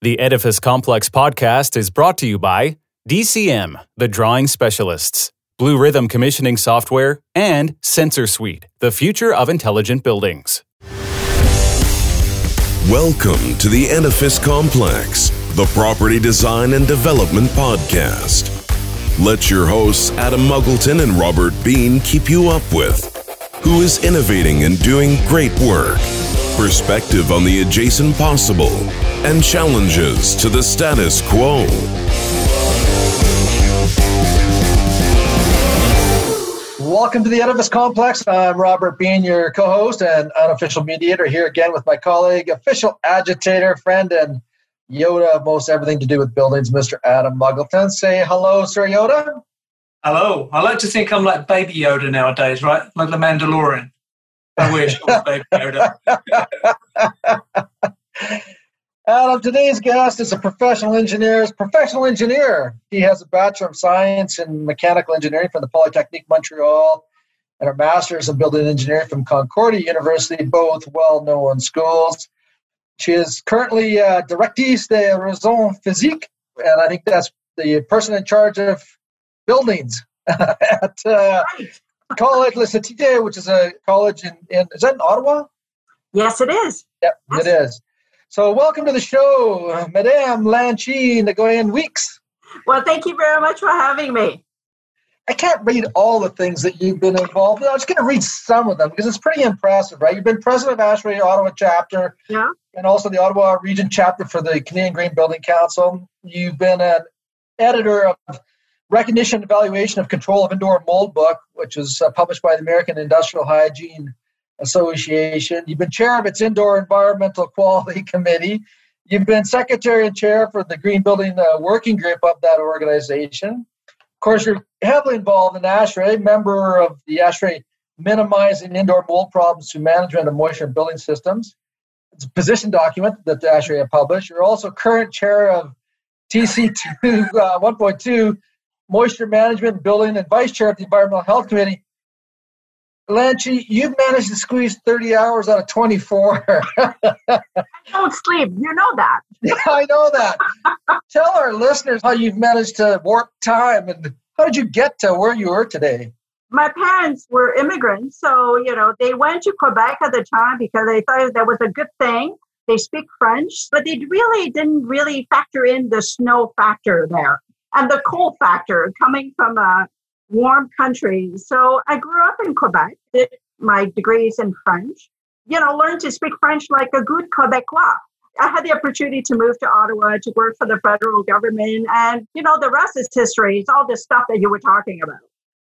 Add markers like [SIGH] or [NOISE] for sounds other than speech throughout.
The Edifice Complex podcast is brought to you by DCM, the drawing specialists, Blue Rhythm commissioning software, and Sensor Suite, the future of intelligent buildings. Welcome to the Edifice Complex, the property design and development podcast. Let your hosts Adam Muggleton and Robert Bean keep you up with who is innovating and doing great work, perspective on the adjacent possible, and challenges to the status quo. Welcome to the Edifice Complex. I'm Robert Bean, your co host and unofficial mediator, here again with my colleague, official agitator, friend, and Yoda of most everything to do with buildings, Mr. Adam Muggleton. Say hello, Sir Yoda. Hello. I like to think I'm like Baby Yoda nowadays, right? Like the Mandalorian. I wish I was Baby Yoda. [LAUGHS] Adam, today's guest is a professional engineer. Professional engineer. He has a Bachelor of Science in Mechanical Engineering from the Polytechnique Montreal and a Master's in Building Engineering from Concordia University, both well-known schools. She is currently uh, Directrice de Raison Physique, and I think that's the person in charge of buildings [LAUGHS] at uh, College La Cité, which is a college in, in, is that in Ottawa? Yes, it is. Yep, yes. it is. So, welcome to the show, Madame Lanchi Nguyen Weeks. Well, thank you very much for having me. I can't read all the things that you've been involved in. I'm just going to read some of them because it's pretty impressive, right? You've been president of ASHRAE Ottawa chapter, yeah, and also the Ottawa region chapter for the Canadian Green Building Council. You've been an editor of Recognition and Evaluation of Control of Indoor Mold book, which was uh, published by the American Industrial Hygiene Association. You've been chair of its Indoor Environmental Quality [LAUGHS] Committee. You've been secretary and chair for the Green Building uh, Working Group of that organization. Of course, you're heavily involved in ASHRAE, member of the ASHRAE Minimizing Indoor Mold Problems Through Management of Moisture in Building Systems. It's a position document that the ASHRAE published. You're also current chair of TC2 uh, 1.2 Moisture Management Building and vice chair of the Environmental Health Committee. Lanchi, you've managed to squeeze 30 hours out of 24. [LAUGHS] I don't sleep. You know that. I know that. Tell our listeners how you've managed to warp time and how did you get to where you are today? My parents were immigrants, so you know they went to Quebec at the time because they thought that was a good thing. They speak French, but they really didn't really factor in the snow factor there and the cold factor coming from a warm country. So I grew up in Quebec, did my degrees in French, you know, learned to speak French like a good Quebecois. I had the opportunity to move to Ottawa to work for the federal government, and you know, the rest is history. It's all the stuff that you were talking about.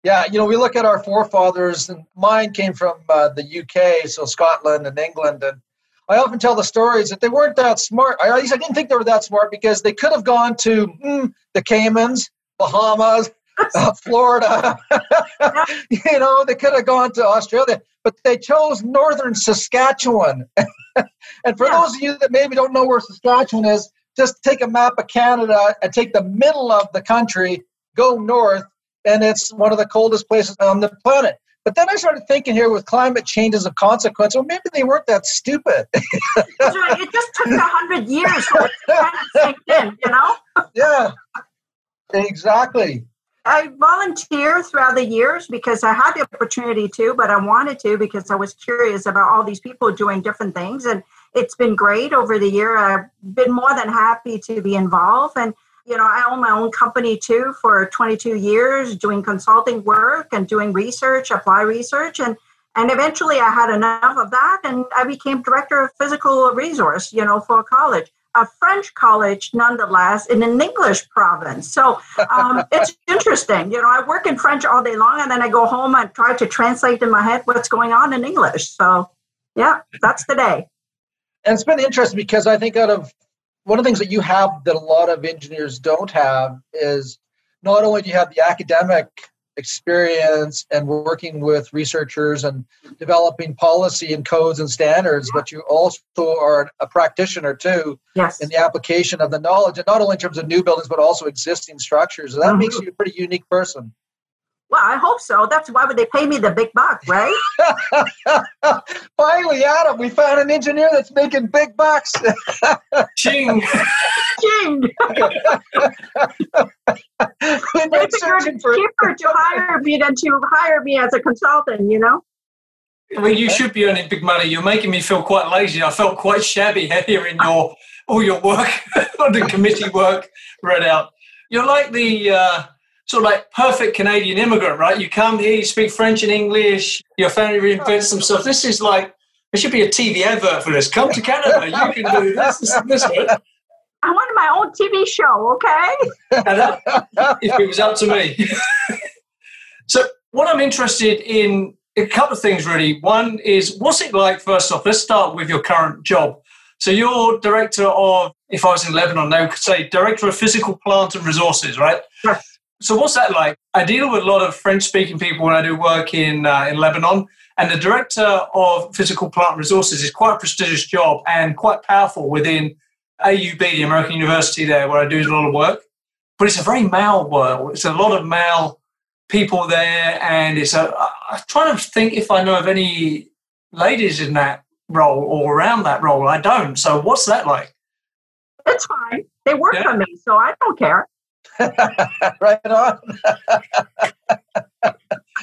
Yeah, you know, we look at our forefathers, and mine came from uh, the UK, so Scotland and England, and I often tell the stories that they weren't that smart. I, at least I didn't think they were that smart because they could have gone to mm, the Caymans, Bahamas, [LAUGHS] uh, Florida. [LAUGHS] you know, they could have gone to Australia, but they chose northern Saskatchewan. [LAUGHS] and for yeah. those of you that maybe don't know where Saskatchewan is, just take a map of Canada and take the middle of the country, go north, and it's one of the coldest places on the planet. But then I started thinking here with climate change as a consequence, well, maybe they weren't that stupid. right. It just took a hundred years for it to [LAUGHS] sink in, you know? yeah, exactly. I volunteer throughout the years because I had the opportunity to, but I wanted to because I was curious about all these people doing different things. And it's been great over the year. I've been more than happy to be involved. And, you know, I own my own company too for 22 years, doing consulting work and doing research, apply research. And and eventually I had enough of that and I became director of physical resource, you know, for a college a French college nonetheless in an English province. So um, [LAUGHS] it's interesting. You know, I work in French all day long and then I go home and try to translate in my head what's going on in English. So, yeah, that's the day. And it's been interesting because I think out of one of the things that you have that a lot of engineers don't have is not only do you have the academic experience and working with researchers and developing policy and codes and standards, but you also are a practitioner too yes. in the application of the knowledge, and not only in terms of new buildings, but also existing structures. So that mm-hmm. makes you a pretty unique person. Well, I hope so. That's why would they pay me the big bucks, right? [LAUGHS] Finally, Adam, we found an engineer that's making big bucks. [LAUGHS] Ching. Ching. [LAUGHS] We've been searching it's for cheaper to hire me than to hire me as a consultant, you know? Well, you should be earning big money. You're making me feel quite lazy. I felt quite shabby hearing your all your work, all the committee work read out. You're like the uh, sort of like perfect Canadian immigrant, right? You come here, you speak French and English. Your family reinvents themselves. This is like there should be a TV advert for this. Come to Canada, you can do this, this, this. Right? I wanted my own TV show, okay? And that- if it was up to me. [LAUGHS] so, what I'm interested in a couple of things really. One is what's it like, first off, let's start with your current job. So, you're director of, if I was in Lebanon, they would say director of physical plant and resources, right? Yes. So, what's that like? I deal with a lot of French speaking people when I do work in, uh, in Lebanon. And the director of physical plant resources is quite a prestigious job and quite powerful within AUB, the American University there, where I do a lot of work. But it's a very male world. It's a lot of male people there, and it's a. I'm trying to think if I know of any ladies in that role or around that role. I don't. So what's that like? It's fine. They work Yeah. for me, so I don't care. [LAUGHS] right on. [LAUGHS]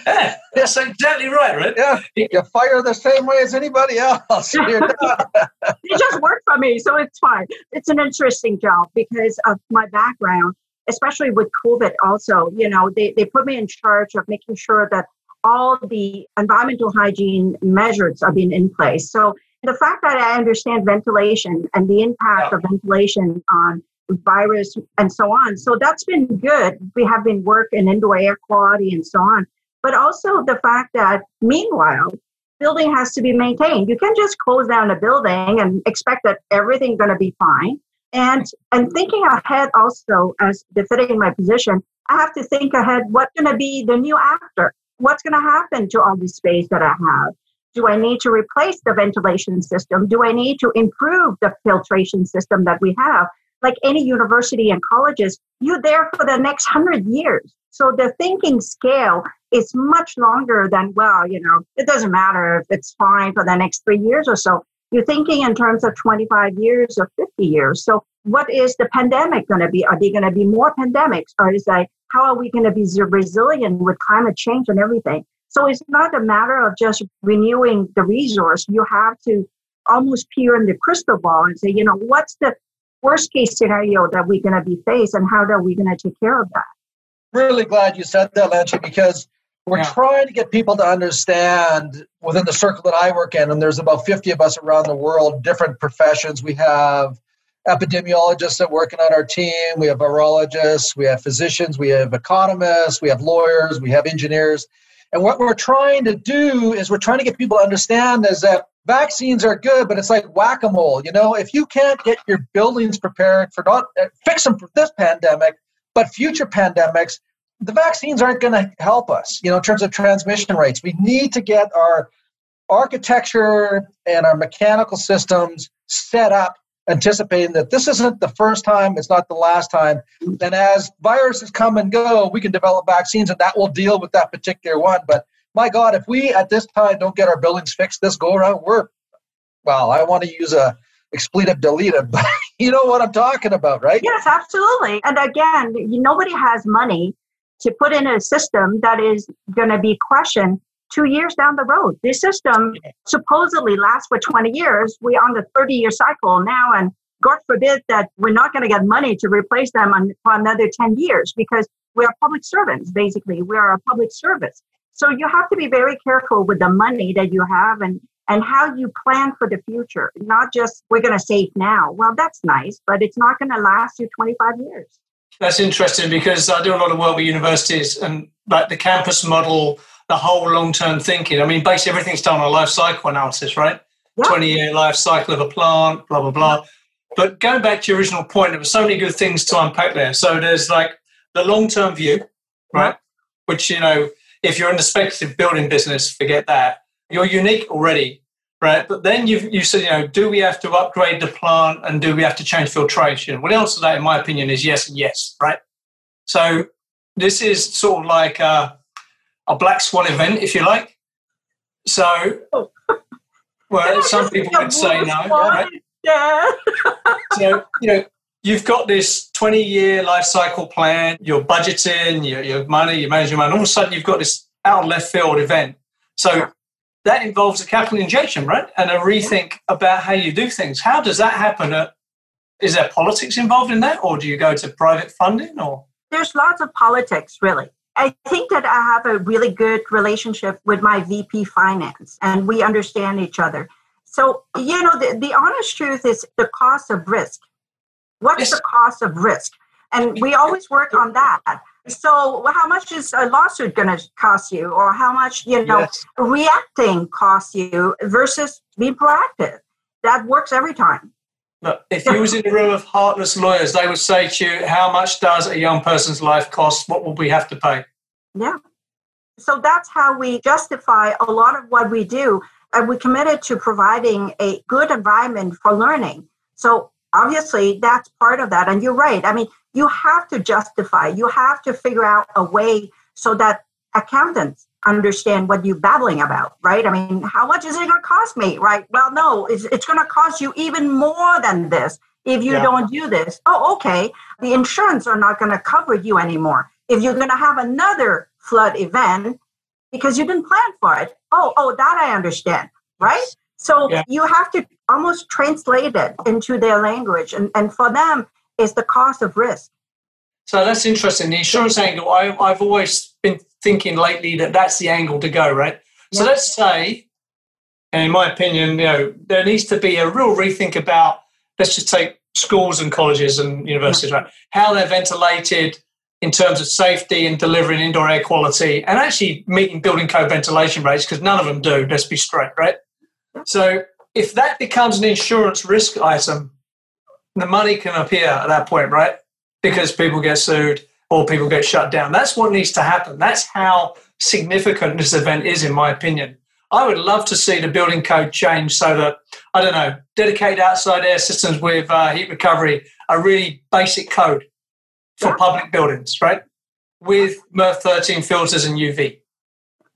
Yeah, that's exactly right, right? Yeah, you fire the same way as anybody else. [LAUGHS] You're done. They just work for me, so it's fine. It's an interesting job because of my background, especially with COVID also. You know, they, they put me in charge of making sure that all the environmental hygiene measures are being in place. So the fact that I understand ventilation and the impact Yeah. of ventilation on virus and so on. So that's been good. We have been working indoor air quality and so on. But also the fact that meanwhile, building has to be maintained. You can't just close down a building and expect that everything's going to be fine. And and thinking ahead also as befitting my position, I have to think ahead what's going to be the new after. What's going to happen to all the space that I have? Do I need to replace the ventilation system? Do I need to improve the filtration system that we have? Like any university and colleges, you're there for the next hundred years. So the thinking scale is much longer than, well, you know, it doesn't matter if it's fine for the next three years or so. You're thinking in terms of 25 years or 50 years. So what is the pandemic going to be? Are there going to be more pandemics? Or is like, how are we going to be resilient with climate change and everything? So it's not a matter of just renewing the resource. You have to almost peer in the crystal ball and say, you know, what's the worst case scenario that we're going to be faced and how are we going to take care of that? really glad you said that, Lanchi, because we're Yeah. trying to get people to understand within the circle that I work in, and there's about 50 of us around the world, different professions. We have epidemiologists that working on our team, we have virologists, we have physicians, we have economists, we have lawyers, we have engineers. And what we're trying to do is we're trying to get people to understand is that vaccines are good, but it's like whack-a-mole. You know, if you can't get your buildings prepared for not uh, fix them for this pandemic, but future pandemics, the vaccines aren't going to help us, you know, in terms of transmission rates. We need to get our architecture and our mechanical systems set up, anticipating that this isn't the first time, it's not the last time. And as viruses come and go, we can develop vaccines and that will deal with that particular one. But my God, if we at this time don't get our buildings fixed this go around, we're, well, I want to use a expletive deleted, but [LAUGHS] you know what I'm talking about, right? Yes, absolutely. And again, nobody has money to put in a system that is going to be questioned two years down the road. This system supposedly lasts for 20 years. We're on the 30 year cycle now, and God forbid that we're not going to get money to replace them on, for another 10 years because we are public servants, basically. We are a public service. So you have to be very careful with the money that you have and and how you plan for the future. Not just we're going to save now. Well, that's nice, but it's not going to last you 25 years. That's interesting because I do a lot of work with universities and like the campus model, the whole long term thinking. I mean, basically everything's done on a life cycle analysis, right? Yeah. 20 year life cycle of a plant, blah, blah, blah. But going back to your original point, there were so many good things to unpack there. So there's like the long term view, right? Which, you know, if you're in the speculative building business, forget that. You're unique already, right? But then you've, you said, you know, do we have to upgrade the plant and do we have to change filtration? Well, the answer to that, in my opinion, is yes and yes, right? So this is sort of like uh, a black swan event, if you like. So, [LAUGHS] well, some people would say no, right? Yeah. [LAUGHS] so you know you've got this 20 year life cycle plan you're budgeting your, your money you're managing money all of a sudden you've got this out of left field event. So that involves a capital injection right? And a rethink about how you do things. How does that happen is there politics involved in that or do you go to private funding or? There's lots of politics really. I think that I have a really good relationship with my VP finance and we understand each other. So, you know, the, the honest truth is the cost of risk. What's yes. the cost of risk? And we always work on that. So, how much is a lawsuit going to cost you, or how much you know yes. reacting costs you versus being proactive? That works every time. Look, if you was in a room of heartless lawyers, they would say to you, "How much does a young person's life cost? What will we have to pay?" Yeah. So that's how we justify a lot of what we do and we committed to providing a good environment for learning. So obviously that's part of that. And you're right. I mean, you have to justify, you have to figure out a way so that accountants understand what you're babbling about, right? I mean, how much is it going to cost me, right? Well, no, it's, it's going to cost you even more than this if you yeah. don't do this. Oh, okay. The insurance are not going to cover you anymore. If you're going to have another flood event, because you didn't plan for it. Oh, oh, that I understand, right? So yeah. you have to almost translate it into their language. And, and for them, is the cost of risk. So that's interesting. The insurance angle, I, have always been thinking lately that that's the angle to go, right? Yeah. So let's say, and in my opinion, you know, there needs to be a real rethink about, let's just take schools and colleges and universities, yeah. right? How they're ventilated, in terms of safety and delivering indoor air quality and actually meeting building code ventilation rates because none of them do, let's be straight, right? So if that becomes an insurance risk item, the money can appear at that point, right? Because people get sued or people get shut down. That's what needs to happen. That's how significant this event is, in my opinion. I would love to see the building code change so that, I don't know, dedicated outside air systems with uh, heat recovery, a really basic code for public buildings, right? With MERV 13 filters and UV.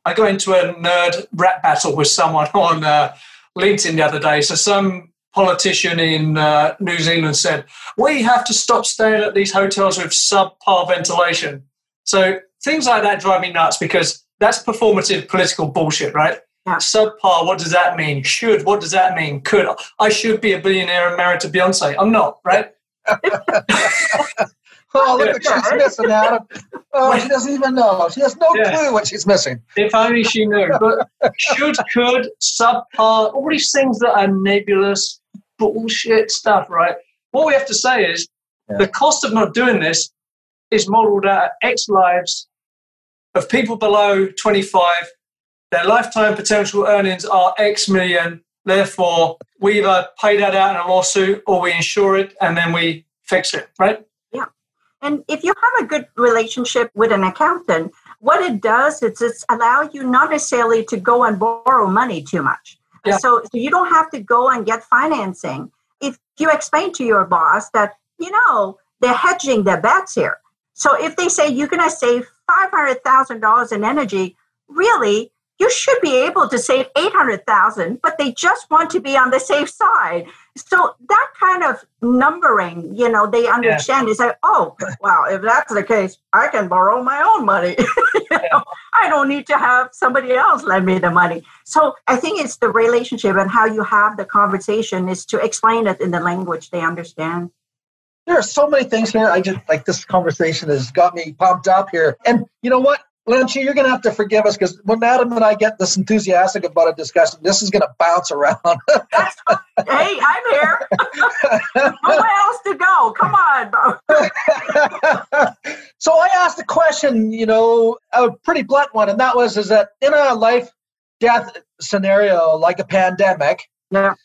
I got into a nerd rap battle with someone [LAUGHS] on uh, LinkedIn the other day. So some politician in uh, New Zealand said, "We have to stop staying at these hotels with subpar ventilation." So things like that drive me nuts because that's performative political bullshit, right? Yeah. Subpar, what does that mean? Should, what does that mean? Could I should be a billionaire and married to Beyonce? I'm not, right? [LAUGHS] Oh, look what she's missing, Adam. Oh, she doesn't even know. She has no yeah. clue what she's missing. If only she knew. But should, could, subpar, all these things that are nebulous, bullshit stuff, right? What we have to say is yeah. the cost of not doing this is modeled at X lives of people below 25. Their lifetime potential earnings are X million. Therefore, we either pay that out in a lawsuit or we insure it and then we fix it, right? And if you have a good relationship with an accountant, what it does is it's allow you not necessarily to go and borrow money too much. Yeah. So, so you don't have to go and get financing. If you explain to your boss that, you know, they're hedging their bets here. So if they say you're going to save $500,000 in energy, really, you should be able to save 800,000, but they just want to be on the safe side. So that kind of numbering, you know, they understand. Yeah. They say, oh, well, if that's the case, I can borrow my own money. [LAUGHS] you yeah. know, I don't need to have somebody else lend me the money. So I think it's the relationship and how you have the conversation is to explain it in the language they understand. There are so many things here. I just like this conversation has got me pumped up here. And you know what? Lanchi, you're going to have to forgive us because when Adam and I get this enthusiastic about a discussion, this is going to bounce around. hey, I'm here. [LAUGHS] Nowhere else to go. Come on. so I asked a question, you know, a pretty blunt one, and that was: is that in a life death scenario like a pandemic, yeah.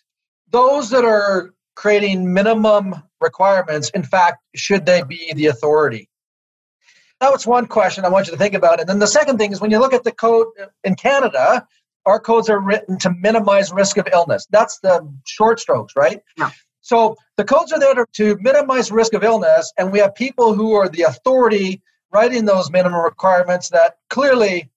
those that are creating minimum requirements, in fact, should they be the authority? That was one question I want you to think about. And then the second thing is when you look at the code in Canada, our codes are written to minimize risk of illness. That's the short strokes, right? Yeah. So the codes are there to, to minimize risk of illness, and we have people who are the authority writing those minimum requirements that clearly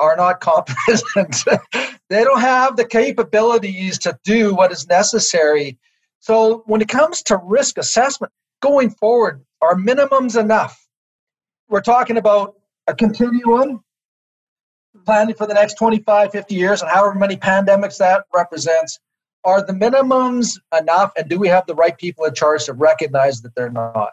are not competent. [LAUGHS] they don't have the capabilities to do what is necessary. So when it comes to risk assessment going forward, are minimums enough? We're talking about a continuum planning for the next 25, 50 years and however many pandemics that represents. Are the minimums enough and do we have the right people in charge to recognize that they're not?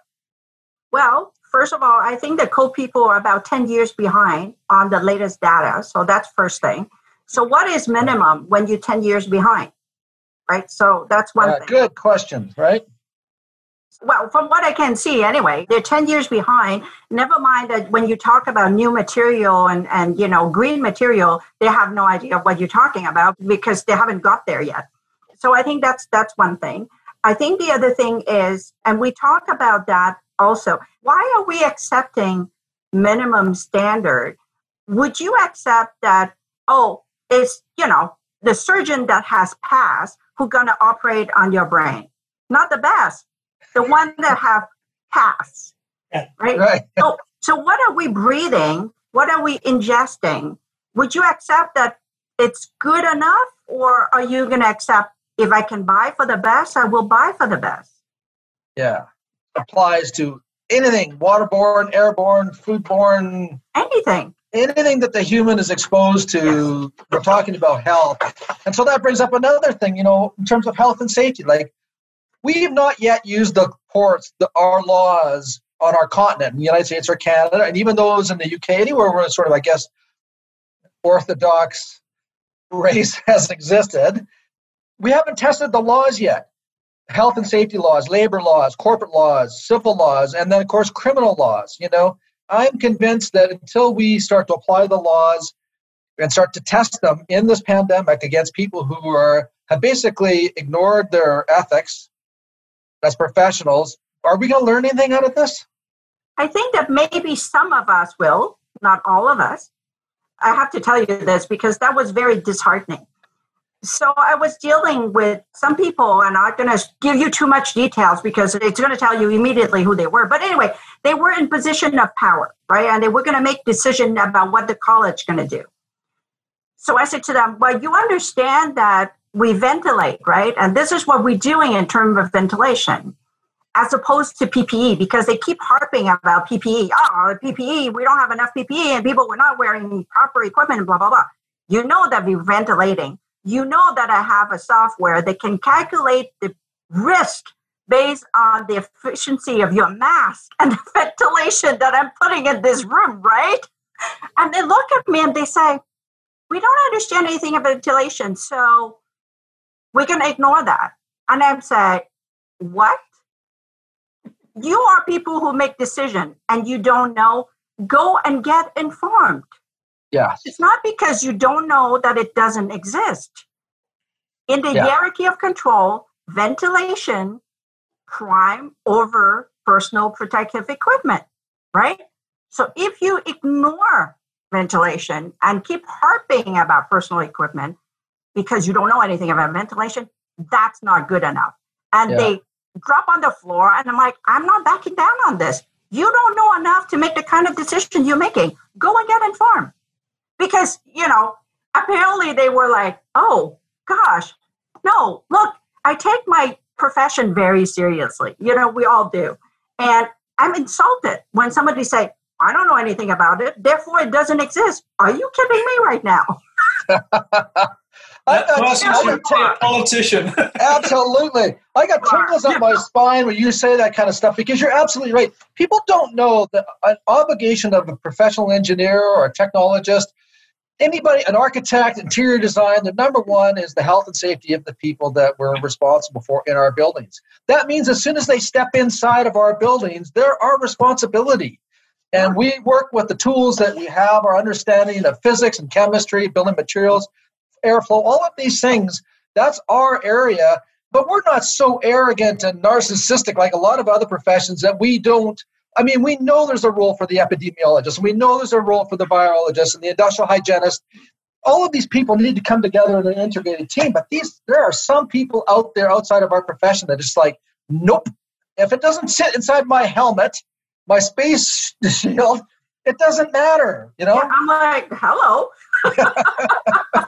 Well, first of all, I think the code people are about 10 years behind on the latest data. So that's first thing. So what is minimum when you're 10 years behind? Right? So that's one uh. Good question, right? Well, from what I can see anyway, they're 10 years behind. Never mind that when you talk about new material and, and you know, green material, they have no idea what you're talking about because they haven't got there yet. So I think that's that's one thing. I think the other thing is, and we talk about that also. Why are we accepting minimum standard? Would you accept that, oh, it's, you know, the surgeon that has passed who's going to operate on your brain? Not the best, the one that have passed, right? right. [LAUGHS] So, so what are we breathing? What are we ingesting? Would you accept that it's good enough, or are you going to accept if I can buy for the best, I will buy for the best? Yeah applies to anything waterborne, airborne, foodborne, anything. Anything that the human is exposed to, yes. we're talking about health. And so that brings up another thing, you know, in terms of health and safety. Like, we've not yet used the courts, the, our laws on our continent, in the United States or Canada, and even those in the UK, anywhere where sort of, I guess, orthodox race [LAUGHS] has existed, we haven't tested the laws yet health and safety laws, labor laws, corporate laws, civil laws, and then, of course, criminal laws. You know, I'm convinced that until we start to apply the laws and start to test them in this pandemic against people who are have basically ignored their ethics as professionals, are we going to learn anything out of this? I think that maybe some of us will, not all of us. I have to tell you this because that was very disheartening so I was dealing with some people, and I'm not going to give you too much details because it's going to tell you immediately who they were. But anyway, they were in position of power, right? And they were going to make decision about what the college going to do. So I said to them, "Well, you understand that we ventilate, right? And this is what we're doing in terms of ventilation." As opposed to PPE, because they keep harping about PPE. Oh, PPE, we don't have enough PPE, and people were not wearing proper equipment, blah blah blah. You know that we're ventilating you know that I have a software that can calculate the risk based on the efficiency of your mask and the [LAUGHS] ventilation that I'm putting in this room, right? And they look at me and they say, We don't understand anything of ventilation, so going to ignore that. And I'm saying, What? You are people who make decision and you don't know. Go and get informed. Yes. It's not because you don't know that it doesn't exist. In the yeah. hierarchy of control, ventilation crime over personal protective equipment, right? So if you ignore ventilation and keep harping about personal equipment because you don't know anything about ventilation, that's not good enough. And yeah. they drop on the floor, and I'm like, I'm not backing down on this. You don't know enough to make the kind of decision you're making. Go and get informed because you know apparently they were like oh gosh no look i take my profession very seriously you know we all do and i'm insulted when somebody say i don't know anything about it therefore it doesn't exist are you kidding me right now [LAUGHS] [LAUGHS] I got, politician. [LAUGHS] absolutely. I got tingles up my spine when you say that kind of stuff because you're absolutely right. People don't know that an obligation of a professional engineer or a technologist anybody, an architect, interior design, the number one is the health and safety of the people that we're responsible for in our buildings. That means as soon as they step inside of our buildings, they're our responsibility. And we work with the tools that we have, our understanding of physics and chemistry, building materials, airflow, all of these things. That's our area. But we're not so arrogant and narcissistic like a lot of other professions that we don't I mean, we know there's a role for the epidemiologist, we know there's a role for the virologist and the industrial hygienist. All of these people need to come together in an integrated team. But these, there are some people out there outside of our profession that just like, nope. If it doesn't sit inside my helmet, my space [LAUGHS] shield, it doesn't matter. You know. Yeah, I'm like, hello. [LAUGHS]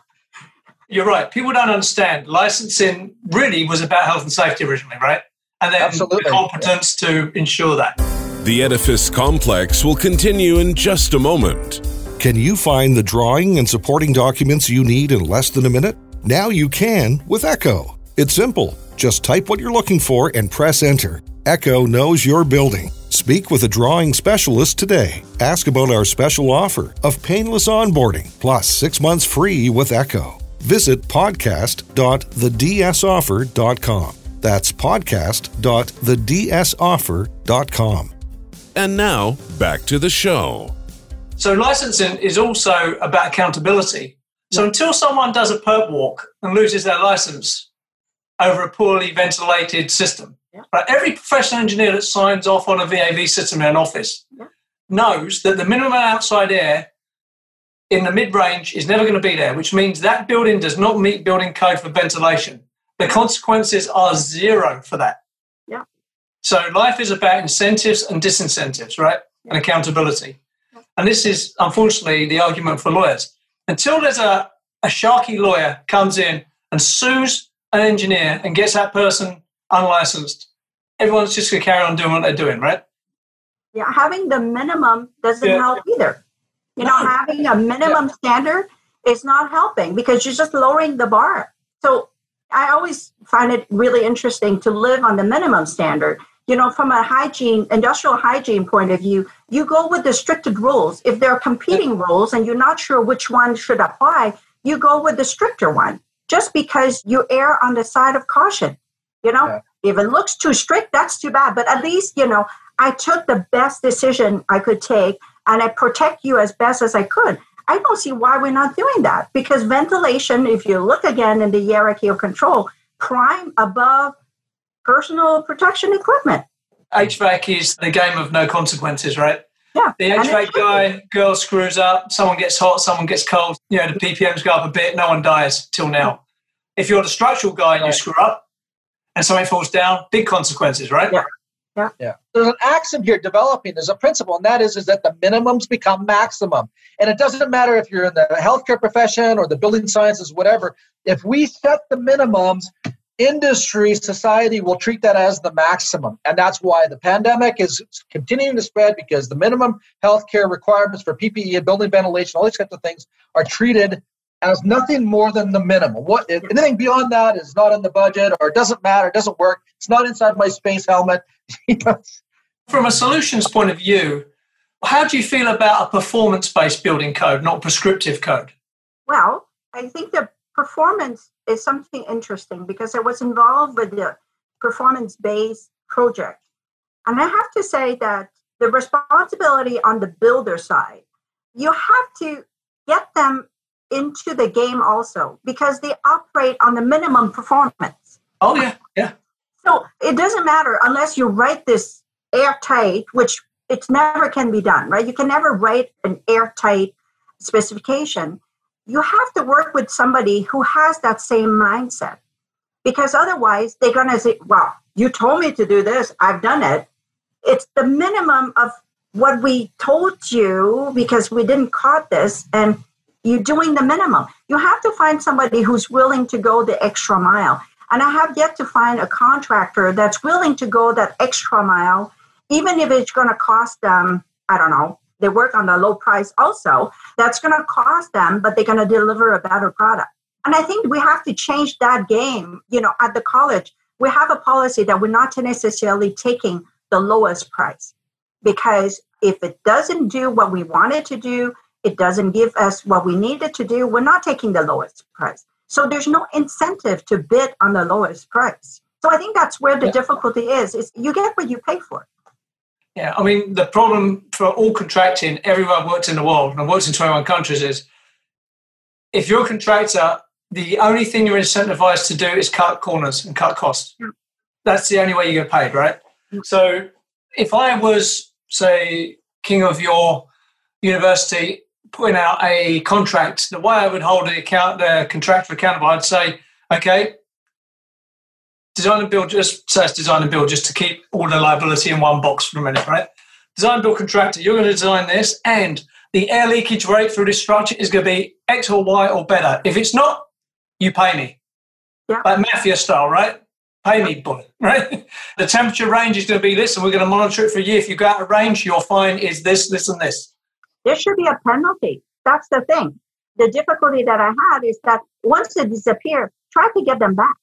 You're right. People don't understand. Licensing really was about health and safety originally, right? And then Absolutely. the competence to ensure that. The Edifice Complex will continue in just a moment. Can you find the drawing and supporting documents you need in less than a minute? Now you can with Echo. It's simple. Just type what you're looking for and press enter. Echo knows your building. Speak with a drawing specialist today. Ask about our special offer of painless onboarding plus six months free with Echo. Visit podcast.thedsoffer.com. That's podcast.thedsoffer.com. And now, back to the show. So licensing is also about accountability. So until someone does a perp walk and loses their license over a poorly ventilated system, Yeah. right, every professional engineer that signs off on a VAV system in an office Yeah. knows that the minimum outside air in the mid range is never going to be there, which means that building does not meet building code for ventilation. The consequences are zero for that. Yeah. So life is about incentives and disincentives, right? And accountability. And this is unfortunately the argument for lawyers. Until there's a, a sharky lawyer comes in and sues an engineer and gets that person unlicensed, everyone's just going to carry on doing what they're doing, right? Yeah, having the minimum doesn't Yeah. help either. You know, having a minimum standard is not helping because you're just lowering the bar. So I always find it really interesting to live on the minimum standard. You know, from a hygiene, industrial hygiene point of view, you go with the stricted rules. If there are competing rules and you're not sure which one should apply, you go with the stricter one just because you err on the side of caution. You know, Yeah. if it looks too strict, that's too bad. But at least, you know, I took the best decision I could take and I protect you as best as I could. I don't see why we're not doing that because ventilation, if you look again in the hierarchy of control, prime above personal protection equipment. HVAC is the game of no consequences, right? Yeah. The HVAC guy, girl screws up, someone gets hot, someone gets cold, you know, the PPMs go up a bit, no one dies till now. If you're the structural guy and you screw up and something falls down, big consequences, right? Yeah. Yeah. There's an axiom here developing. There's a principle, and that is, is that the minimums become maximum. And it doesn't matter if you're in the healthcare profession or the building sciences, whatever. If we set the minimums, industry, society will treat that as the maximum. And that's why the pandemic is continuing to spread because the minimum healthcare requirements for PPE and building ventilation, all these kinds of things are treated as nothing more than the minimum. What anything beyond that is not in the budget or it doesn't matter, it doesn't work. It's not inside my space helmet. [LAUGHS] From a solutions point of view, how do you feel about a performance based building code, not prescriptive code? Well, I think that performance is something interesting because I was involved with the performance based project. And I have to say that the responsibility on the builder side, you have to get them into the game also because they operate on the minimum performance. Oh, yeah, yeah. So it doesn't matter unless you write this airtight, which it never can be done, right? You can never write an airtight specification. You have to work with somebody who has that same mindset because otherwise they're going to say, well, you told me to do this, I've done it. It's the minimum of what we told you because we didn't caught this and you're doing the minimum. You have to find somebody who's willing to go the extra mile. And I have yet to find a contractor that's willing to go that extra mile, even if it's going to cost them, I don't know, they work on the low price also. That's going to cost them, but they're going to deliver a better product. And I think we have to change that game. You know, at the college, we have a policy that we're not necessarily taking the lowest price because if it doesn't do what we wanted to do, it doesn't give us what we needed to do, we're not taking the lowest price. So there's no incentive to bid on the lowest price. So I think that's where the Yeah. difficulty is, is you get what you pay for. Yeah, I mean, the problem for all contracting, everywhere I've worked in the world, and I've worked in 21 countries, is if you're a contractor, the only thing you're incentivized to do is cut corners and cut costs. Yeah. That's the only way you get paid, right? Mm-hmm. So if I was, say, king of your university, putting out a contract, the way I would hold the account, the contractor accountable, I'd say, okay, design and build, just say it's design and build, just to keep all the liability in one box for a minute, right? Design and build contractor, you're going to design this, and the air leakage rate through this structure is going to be X or Y or better. If it's not, you pay me. Yeah. Like mafia style, right? Pay me, boy, [LAUGHS] right? The temperature range is going to be this, and we're going to monitor it for a year. If you go out of range, your fine is this, this, and this. There should be a penalty. That's the thing. The difficulty that I had is that once they disappear, try to get them back.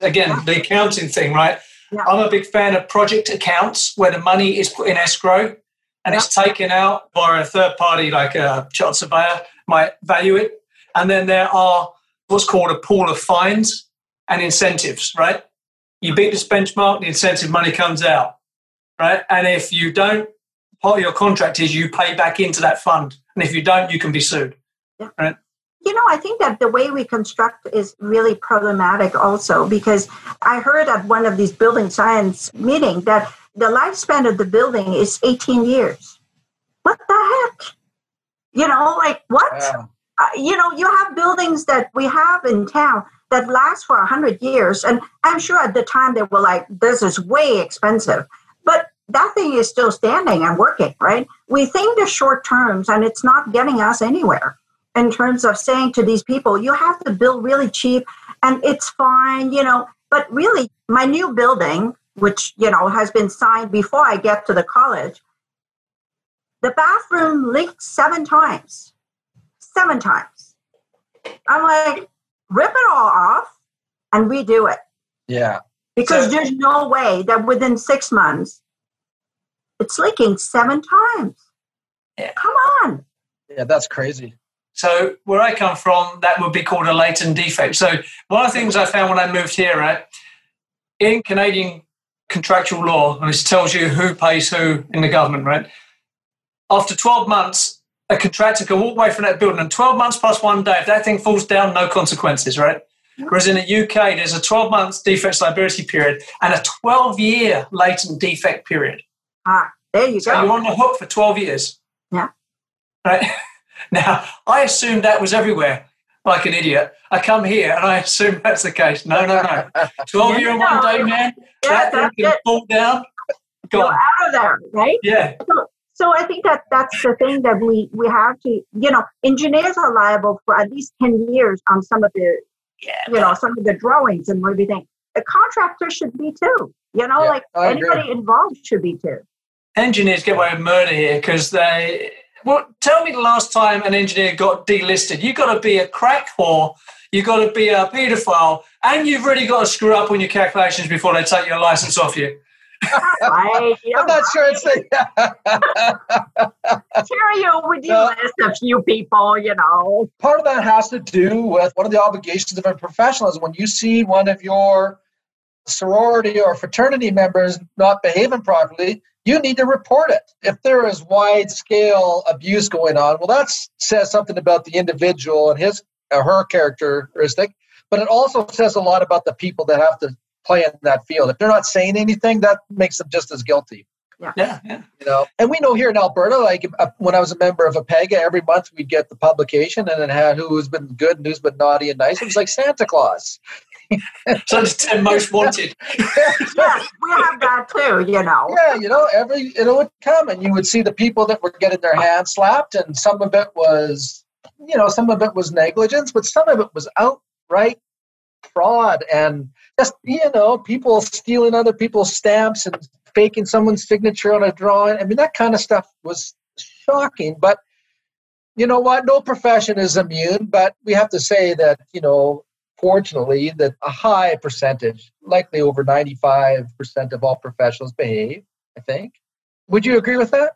Again, Yeah. the accounting thing, right? Yeah. I'm a big fan of project accounts where the money is put in escrow and it's taken out by a third party like a chartered surveyor might value it. And then there are what's called a pool of fines and incentives, right? You beat this benchmark, the incentive money comes out, right? And if you don't, part of your contract is you pay back into that fund. And if you don't, you can be sued. Yeah, You know, I think that the way we construct is really problematic also because I heard at one of these building science meetings that the lifespan of the building is 18 years. What the heck? You know, like what? Yeah. uh, you know, you have buildings that we have in town that last for 100 years. And I'm sure at the time they were like, this is way expensive. But that thing is still standing and working, right? We think the short terms and it's not getting us anywhere in terms of saying to these people, you have to build really cheap and it's fine, you know. But really, my new building, which, you know, has been signed before I get to the college, the bathroom leaked seven times. Seven times. I'm like, rip it all off and redo it. Yeah. Because So- there's no way that within six months it's leaking seven times. Yeah. Come on. Yeah, that's crazy. So where I come from, that would be called a latent defect. So one of the things I found when I moved here, right, in Canadian contractual law, and this tells you who pays who in the government, right? After 12 months, a contractor can walk away from that building, and 12 months plus one day, if that thing falls down, no consequences, right? Whereas in the UK, there's a 12 months defects liability period and a 12 year latent defect period. Ah, there you So go. you're on the hook for 12 years. Yeah. Right. [LAUGHS] Now, I assumed that was everywhere, like an idiot. I come here and I assume that's the case. No, no, no. [LAUGHS] 12 year and one day, man, Yeah, that thing can it. fall down. You're Gone. out of there, right? Yeah. So I think that that's the thing that we we have to, you know, engineers are liable for at least ten years on some of the, Yeah. you know, some of the drawings and everything. The contractor should be too. You know, Yeah, like I agree. anybody involved should be too. Engineers get away with murder here because they. Well, tell me the last time an engineer got delisted. You've got to be a crack whore, you've got to be a paedophile, and you've really got to screw up on your calculations before they take your license off you. Right? You know, I'm not sure it's Terry, you would you No. list a few people, you know. part of that has to do with one of the obligations of a professional is when you see one of your sorority or fraternity members not behaving properly, you need to report it. If there is wide scale abuse going on, well, that says something about the individual and his or her characteristic, but it also says a lot about the people that have to play in that field. If they're not saying anything, that makes them just as guilty Yeah, yeah. you know and we know here in alberta like uh, when i was a member of apega every month we'd get the publication and it had who's been good and who's been naughty and nice it was like santa claus So it's 10 most wanted. [LAUGHS] yeah, we have that too, you know. yeah you know every it would come and you would see the people that were getting their hands slapped and some of it was you know some of it was negligence but some of it was outright fraud and just you know people stealing other people's stamps and faking someone's signature on a drawing i mean that kind of stuff was shocking but you know what no profession is immune but we have to say that you know fortunately that a high percentage likely over 95% of all professionals behave i think would you agree with that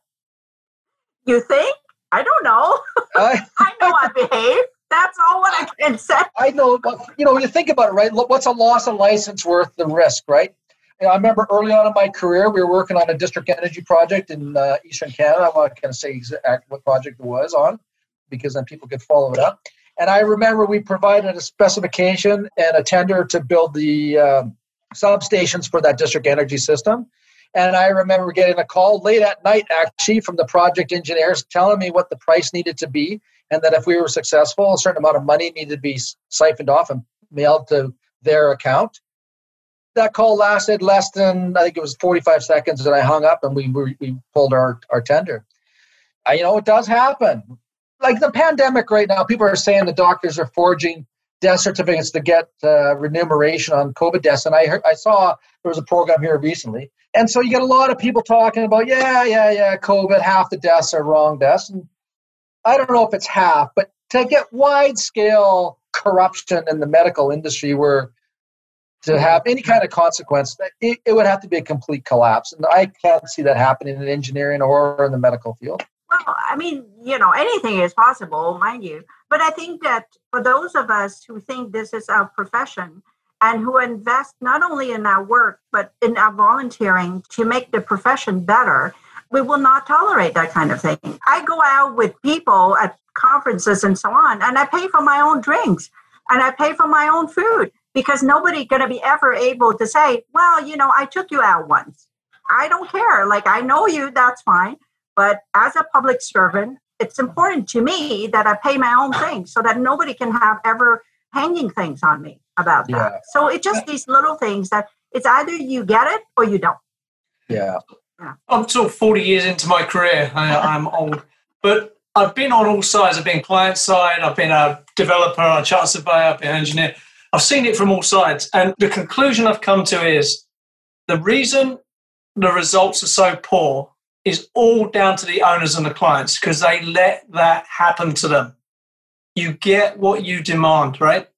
You think? I don't know. [LAUGHS] I, I know I behave. That's all what I can say. I know, but you know, when you think about it, right? What's a loss of license worth the risk, right? You know, I remember early on in my career, we were working on a district energy project in uh, Eastern Canada. I'm not going to say exactly what project it was on, because then people could follow it up. And I remember we provided a specification and a tender to build the um, substations for that district energy system. And I remember getting a call late at night, actually, from the project engineers telling me what the price needed to be, and that if we were successful, a certain amount of money needed to be siphoned off and mailed to their account. That call lasted less than I think it was 45 seconds, and I hung up and we we, we pulled our, our tender. Uh, you know, it does happen. Like the pandemic right now, people are saying the doctors are forging death certificates to get uh, remuneration on COVID deaths. And I heard, I saw there was a program here recently, and so you get a lot of people talking about, yeah, yeah, yeah, COVID. Half the deaths are wrong deaths, and I don't know if it's half, but to get wide scale corruption in the medical industry where to have any kind of consequence, it, it, would have to be a complete collapse. And I can't see that happening in engineering or in the medical field. Well, I mean, you know, anything is possible, mind you. But I think that for those of us who think this is our profession and who invest not only in our work, but in our volunteering to make the profession better, we will not tolerate that kind of thing. I go out with people at conferences and so on, and I pay for my own drinks and I pay for my own food because nobody going to be ever able to say, well, you know, I took you out once. I don't care. Like, I know you, that's fine. But as a public servant, it's important to me that I pay my own things so that nobody can have ever hanging things on me about that. Yeah. So it's just these little things that it's either you get it or you don't. Yeah. I'm sort of 40 years into my career. I, am old, but I've been on all sides. I've been client side. I've been a developer, a chartered surveyor, I've been an engineer. I've seen it from all sides. And the conclusion I've come to is the reason the results are so poor is all down to the owners and the clients because they let that happen to them. You get what you demand, right?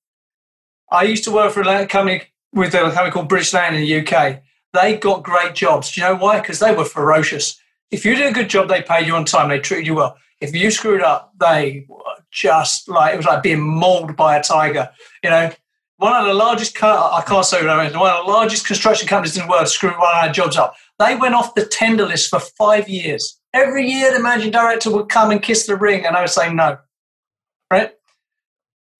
I used to work for a company with a company called British Land in the UK. They got great jobs. Do you know why? Because they were ferocious. If you did a good job, they paid you on time. They treated you well. If you screwed up, they just like it was like being mauled by a tiger. You know, one of the largest I can't say one of the largest construction companies in the world screwed one of our jobs up. They went off the tender list for five years. Every year, the managing director would come and kiss the ring, and I would say no. Right.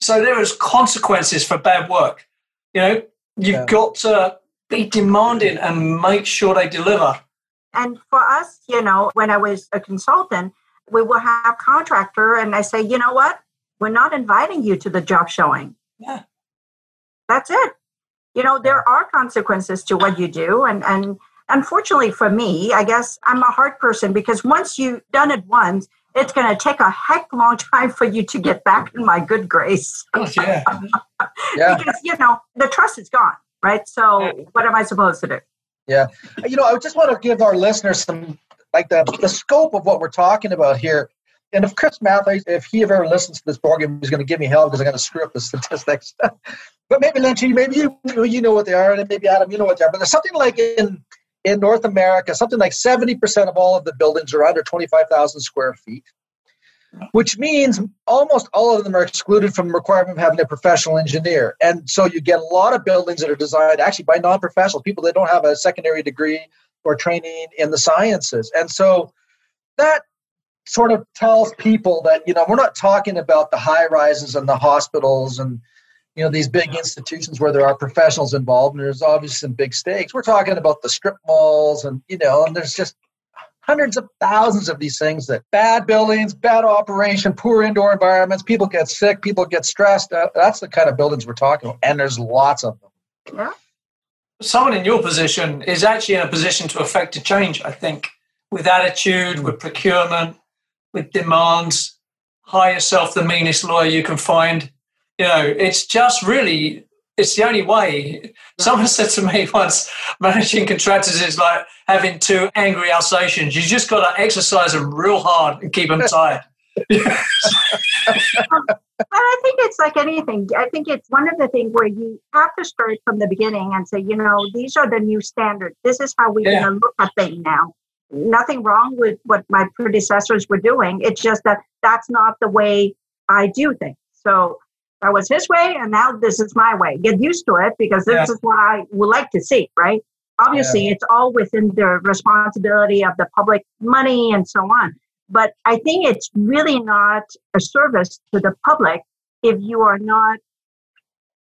So there is consequences for bad work. You know, you've yeah. got to be demanding and make sure they deliver. And for us, you know, when I was a consultant, we will have contractor and I say, you know what? We're not inviting you to the job showing. Yeah. That's it. You know, there are consequences to what you do. And and unfortunately for me, I guess I'm a hard person because once you've done it once, it's going to take a heck long [LAUGHS] time for you to get back in my good grace. Oh, yeah. [LAUGHS] yeah. Because, you know, the trust is gone right? So what am I supposed to do? Yeah, you know, I just want to give our listeners some like the the scope of what we're talking about here. And if Chris Matthews, if he ever listens to this program, he's going to give me hell because I'm going to screw up the statistics. [LAUGHS] but maybe Lanchi, maybe you you know what they are, and maybe Adam, you know what they are. But there's something like in in North America, something like 70% of all of the buildings are under 25,000 square feet which means almost all of them are excluded from the requirement of having a professional engineer. And so you get a lot of buildings that are designed actually by non professionals, people that don't have a secondary degree or training in the sciences. And so that sort of tells people that, you know, we're not talking about the high rises and the hospitals and, you know, these big institutions where there are professionals involved and there's obviously some big stakes. We're talking about the strip malls and, you know, and there's just hundreds of thousands of these things that bad buildings, bad operation, poor indoor environments, people get sick, people get stressed. Uh, that's the kind of buildings we're talking about. And there's lots of them. Yeah. Someone in your position is actually in a position to affect a change, I think, with attitude, with procurement, with demands. Hire yourself the meanest lawyer you can find. You know, it's just really it's the only way. Someone [LAUGHS] said to me once, managing contractors is like having two angry Alsatians. You just got to exercise them real hard and keep them [LAUGHS] tired. I think it's like anything. I think it's one of the things where you have to start from the beginning and say, you know, these are the new standards. This is how we're yeah. going to look at things now. Nothing wrong with what my predecessors were doing. It's just that that's not the way I do things. So that was his way, and now this is my way. Get used to it because this yeah. is what I would like to see, right? Obviously, yeah. it's all within the responsibility of the public money and so on. But I think it's really not a service to the public if you are not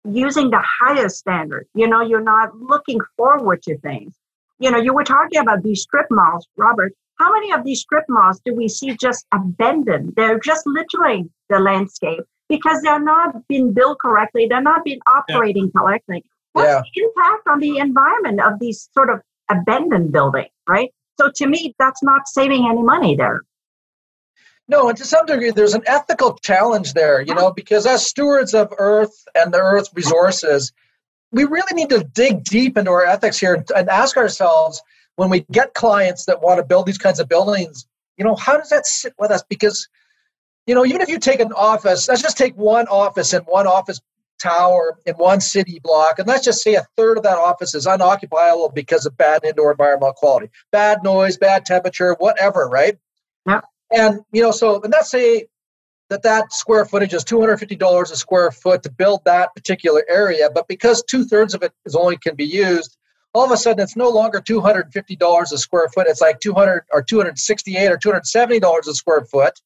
using the highest standard. You know, you're not looking forward to things. You know, you were talking about these strip malls, Robert. How many of these strip malls do we see just abandoned? They're just littering the landscape because they're not being built correctly, they're not being operating yeah. correctly. What's yeah. the impact on the environment of these sort of abandoned buildings, right? So to me, that's not saving any money there. No, and to some degree, there's an ethical challenge there, you know, because as stewards of Earth and the Earth resources, we really need to dig deep into our ethics here and ask ourselves when we get clients that want to build these kinds of buildings, you know, how does that sit with us? Because, you know, even if you take an office, let's just take one office in one office tower in one city block, and let's just say a third of that office is unoccupiable because of bad indoor environmental quality, bad noise, bad temperature, whatever, right? Yeah. And you know, so and let's say that that square footage is two hundred fifty dollars a square foot to build that particular area, but because two thirds of it is only can be used, all of a sudden it's no longer two hundred and fifty dollars a square foot. It's like two hundred or two hundred sixty eight or two hundred seventy dollars a square foot,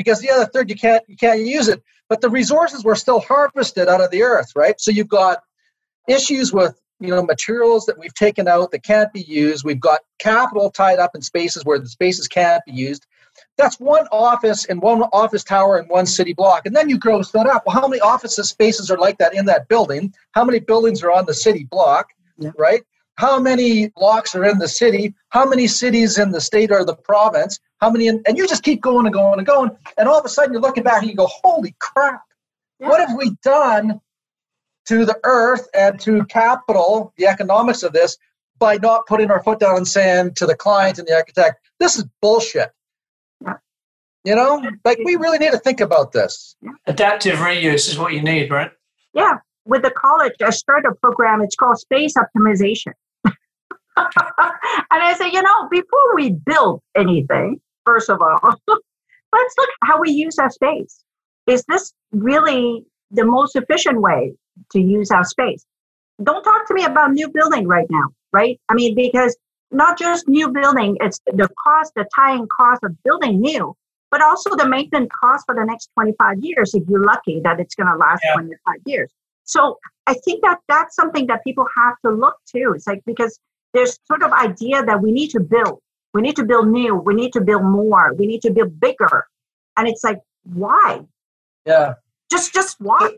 because the other third you can't you can't use it but the resources were still harvested out of the earth, right? So you've got issues with you know materials that we've taken out that can't be used. We've got capital tied up in spaces where the spaces can't be used. That's one office in one office tower in one city block. And then you gross that up. Well, how many offices spaces are like that in that building? How many buildings are on the city block? Yeah. Right? How many blocks are in the city? How many cities in the state or the province? How many? In, and you just keep going and going and going. And all of a sudden you're looking back and you go, holy crap, yeah. what have we done to the earth and to capital, the economics of this, by not putting our foot down and saying to the client and the architect, this is bullshit. You know, like we really need to think about this. Adaptive reuse is what you need, right? Yeah. With the college, I started a program, it's called Space Optimization. And I say, you know, before we build anything, first of all. [LAUGHS] Let's look how we use our space. Is this really the most efficient way to use our space? Don't talk to me about new building right now, right? I mean, because not just new building, it's the cost, the tying cost of building new, but also the maintenance cost for the next 25 years if you're lucky that it's going to last yeah. 25 years. So I think that that's something that people have to look to. It's like because there's sort of idea that we need to build we need to build new. We need to build more. We need to build bigger. And it's like, why? Yeah. Just, just why?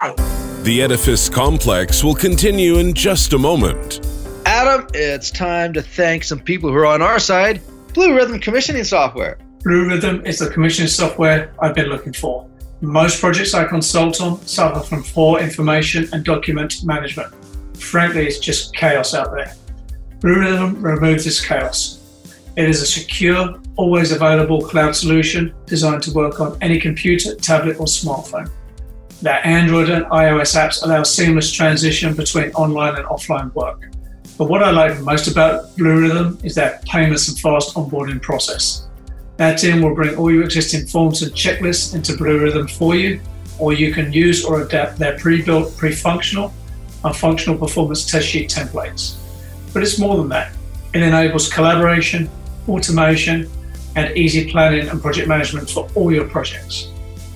The edifice complex will continue in just a moment. Adam, it's time to thank some people who are on our side Blue Rhythm Commissioning Software. Blue Rhythm is the commissioning software I've been looking for. Most projects I consult on suffer from poor information and document management. Frankly, it's just chaos out there. Blue Rhythm removes this chaos it is a secure, always available cloud solution designed to work on any computer, tablet, or smartphone. Their Android and iOS apps allow seamless transition between online and offline work. But what I like most about Blue Rhythm is their painless and fast onboarding process. Their team will bring all your existing forms and checklists into Blue Rhythm for you, or you can use or adapt their pre-built, pre-functional and functional performance test sheet templates. But it's more than that. It enables collaboration, automation, and easy planning and project management for all your projects.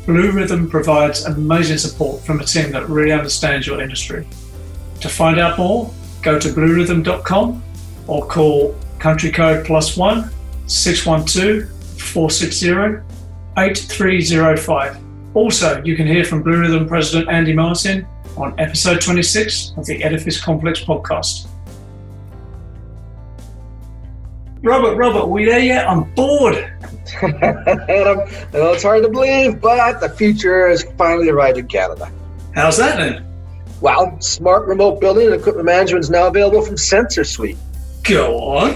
Blue Rhythm provides amazing support from a team that really understands your industry. To find out more, go to bluerhythm.com or call country code plus one 612 460 8305. Also, you can hear from Blue Rhythm President Andy Martin on episode 26 of the Edifice Complex podcast. Robert, Robert, we there yet? I'm bored. Adam, I know it's hard to believe, but the future has finally arrived in Canada. How's that then? Well, smart remote building and equipment management is now available from SensorSuite. Go on.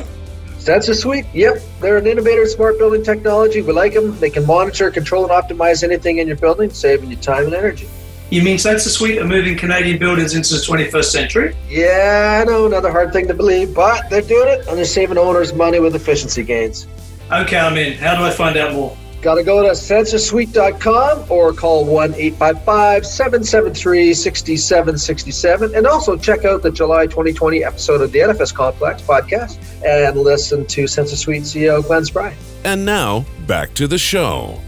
SensorSuite? yep, they're an innovator in smart building technology. We like them. They can monitor, control, and optimize anything in your building, saving you time and energy. You mean SensorSuite are moving Canadian buildings into the 21st century? Yeah, I know, another hard thing to believe, but they're doing it and they're saving owners money with efficiency gains. Okay, I'm in. How do I find out more? Got to go to sensorsuite.com or call 1 855 773 6767. And also check out the July 2020 episode of the Edifice Complex podcast and listen to SensorSuite CEO Glenn Spry. And now, back to the show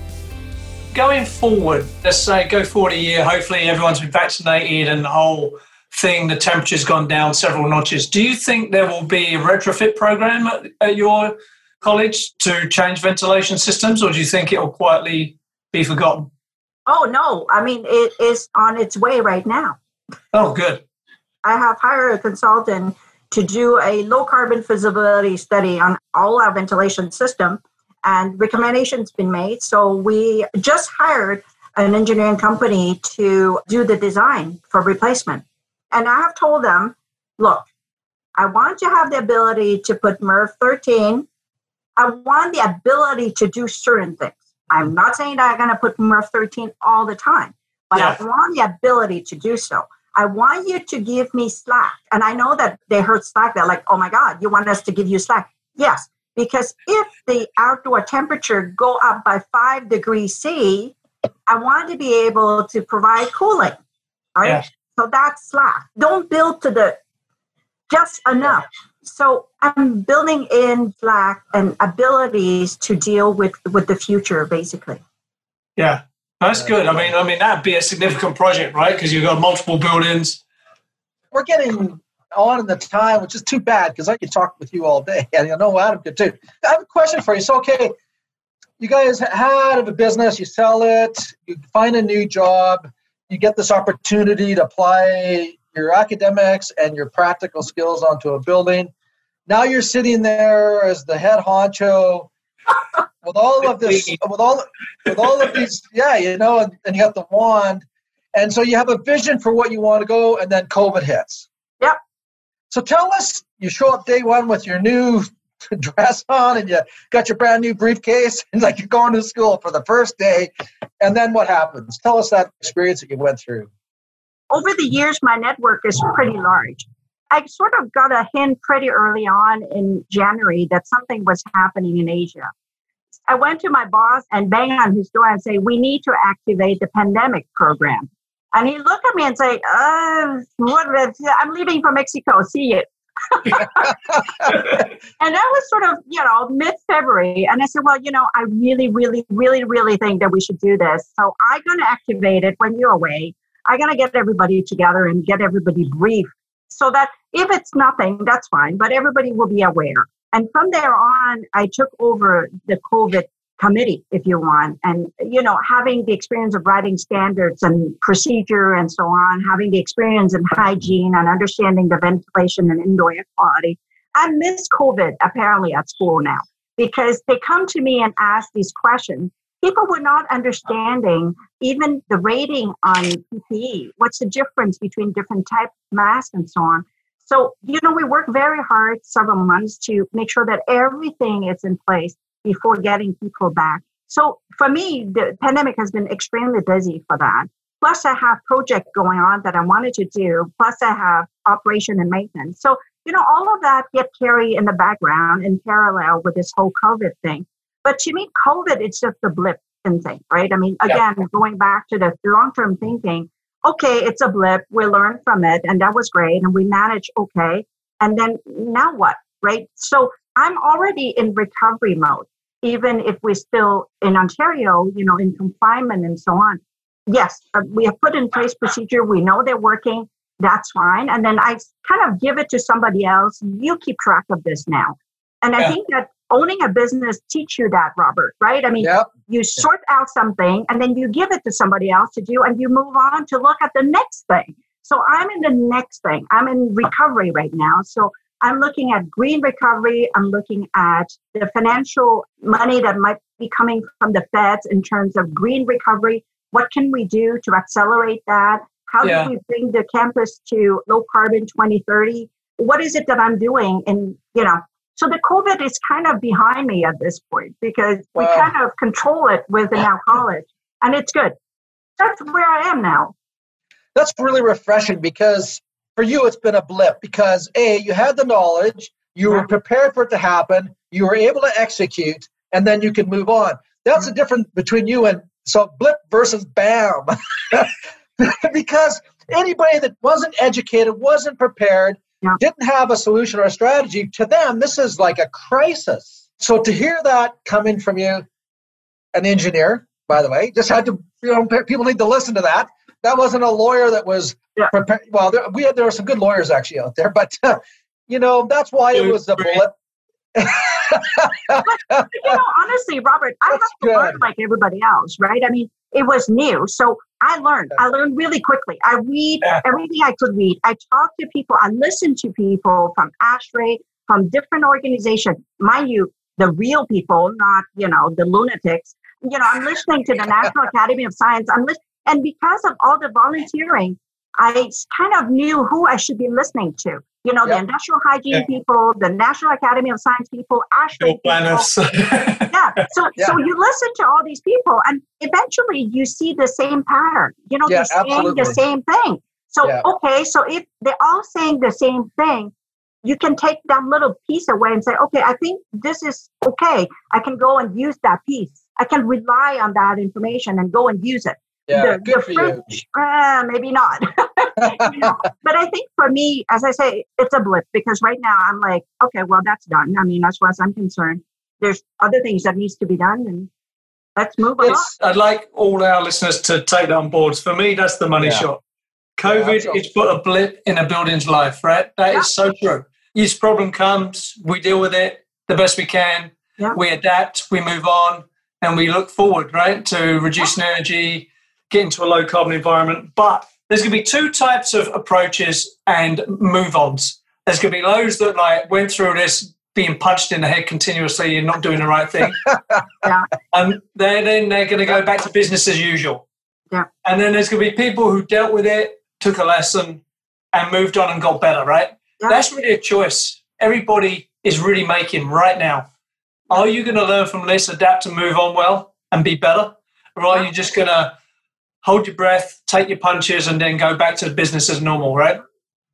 going forward, let's say go forward a year, hopefully everyone's been vaccinated and the whole thing, the temperature's gone down several notches. Do you think there will be a retrofit program at, at your college to change ventilation systems, or do you think it will quietly be forgotten? Oh, no. I mean, it is on its way right now. Oh, good. I have hired a consultant to do a low carbon feasibility study on all our ventilation system and recommendations been made. So we just hired an engineering company to do the design for replacement. And I have told them, look, I want to have the ability to put MERV 13. I want the ability to do certain things. I'm not saying that I'm going to put MERV 13 all the time, but yeah. I want the ability to do so. I want you to give me slack. And I know that they heard slack. They're like, oh my God, you want us to give you slack? Yes, because if the outdoor temperature go up by five degrees C, I want to be able to provide cooling, right? Yes. So that's slack. Don't build to the just enough. So I'm building in slack and abilities to deal with with the future, basically. Yeah, that's good. I mean, I mean that'd be a significant project, right? Because you've got multiple buildings. We're getting on in the time, which is too bad because I could talk with you all day, [LAUGHS] and you know Adam could too. I have a question for you. So, okay, you guys had a business, you sell it, you find a new job, you get this opportunity to apply your academics and your practical skills onto a building. Now you're sitting there as the head honcho [LAUGHS] with all of this, with all with all of these, yeah, you know, and, and you have the wand, and so you have a vision for what you want to go, and then COVID hits. So tell us, you show up day one with your new [LAUGHS] dress on and you got your brand new briefcase and like you're going to school for the first day. And then what happens? Tell us that experience that you went through. Over the years my network is pretty large. I sort of got a hint pretty early on in january that something was happening in asia. I went to my boss and bang on his door and say we need to activate the pandemic program and he looked at me and say, uh, what, I'm leaving for Mexico. See you. [LAUGHS] and that was sort of, you know, mid February. And I said, well, you know, I really, really, really, really think that we should do this. So I'm going to activate it when you're away. I'm going to get everybody together and get everybody briefed so that if it's nothing, that's fine, but everybody will be aware. And from there on, I took over the COVID committee if you want. And you know having the experience of writing standards and procedure and so on having the experience in hygiene and understanding the ventilation and indoor air quality. I miss covid apparently at school now because they come to me and ask these questions. People were not understanding even the rating on ppe what's the difference between different type masks and so on? So you know we work very hard several months to make sure that everything is in place before getting people back. So for me, the pandemic has been extremely busy for that. Plus, I have project going on that I wanted to do. Plus, I have operation and maintenance. So you know, all of that get carried in the background in parallel with this whole COVID thing. But to me, COVID it's just a blip in thing, right? I mean, again, yeah. going back to the long-term thinking, okay, it's a blip. We learned from it, and that was great, and we managed okay. And then now what, right? So I'm already in recovery mode even if we're still in Ontario, you know, in confinement and so on. Yes, uh, we have put in place procedure. We know they're working. That's fine. And then I kind of give it to somebody else. You keep track of this now. And I think that owning a business teach you that, Robert, right? I mean, yep. you sort out something and then you give it to somebody else to do and you move on to look at the next thing. So I'm in the next thing. I'm in recovery right now. So I'm looking at green recovery. I'm looking at the financial money that might be coming from the feds in terms of green recovery. What can we do to accelerate that? How yeah. do we bring the campus to low carbon 2030? What is it that I'm doing? And, you know, so the COVID is kind of behind me at this point because we kind of control it with now college and it's good. That's where I am now. That's really refreshing because for you it's been a blip because a you had the knowledge you were prepared for it to happen you were able to execute and then you can move on. That's the difference between you and so blip versus bam. [LAUGHS] Because anybody that wasn't educated wasn't prepared yeah. didn't have a solution or a strategy to them this is like a crisis. So to hear that coming from you an engineer by the way just had to you know people need to listen to that that wasn't a lawyer that was yeah. prepared. Well, there, we had there were some good lawyers actually out there, but uh, you know that's why it was a bullet. but, you know, honestly, Robert, I that's have to good. learn like everybody else, right? I mean, it was new, so I learned. I learned really quickly. I read yeah. everything I could read. I talked to people. I listened to people from ASHRAE, from different organizations. Mind you, the real people, not, you know, the lunatics. You know, I'm listening to the National [LAUGHS] Academy of Science. I'm listening, and because of all the volunteering, I kind of knew who I should be listening to. You know, yep. the industrial hygiene yep. people, the National Academy of Science people, ASHRAE people. [LAUGHS] yeah. So, yeah. so you listen to all these people, and eventually you see the same pattern. You know, yeah, they're saying the same thing. So, yeah. okay, so if they're all saying the same thing, you can take that little piece away and say, okay, I think this is okay. I can go and use that piece. I can rely on that information and go and use it. Yeah, the, good the for fridge, you. [LAUGHS] Uh, maybe not. [LAUGHS] you know? But I think for me, as I say, it's a blip because right now I'm like, okay, well, that's done. I mean, as far as I'm concerned, there's other things that needs to be done, and let's move on. I'd like all our listeners to take that on board. For me, that's the money yeah. shot. COVID yeah, is put a blip in a building's life, right? That yeah. is so true. Each problem comes, we deal with it the best we can. Yeah. We adapt, we move on, and we look forward, right, to reducing energy, getting into a low carbon environment. But there's going to be two types of approaches and move ons. There's going to be those that like went through this being punched in the head continuously and not doing the right thing. [LAUGHS] yeah. And they're, then they're going to go back to business as usual. Yeah. And then there's going to be people who dealt with it, took a lesson, and moved on and got better, right? Yeah. That's really a choice everybody is really making right now. Are you going to learn from this, adapt and move on well and be better? Or are you just going to hold your breath, take your punches, and then go back to business as normal, right?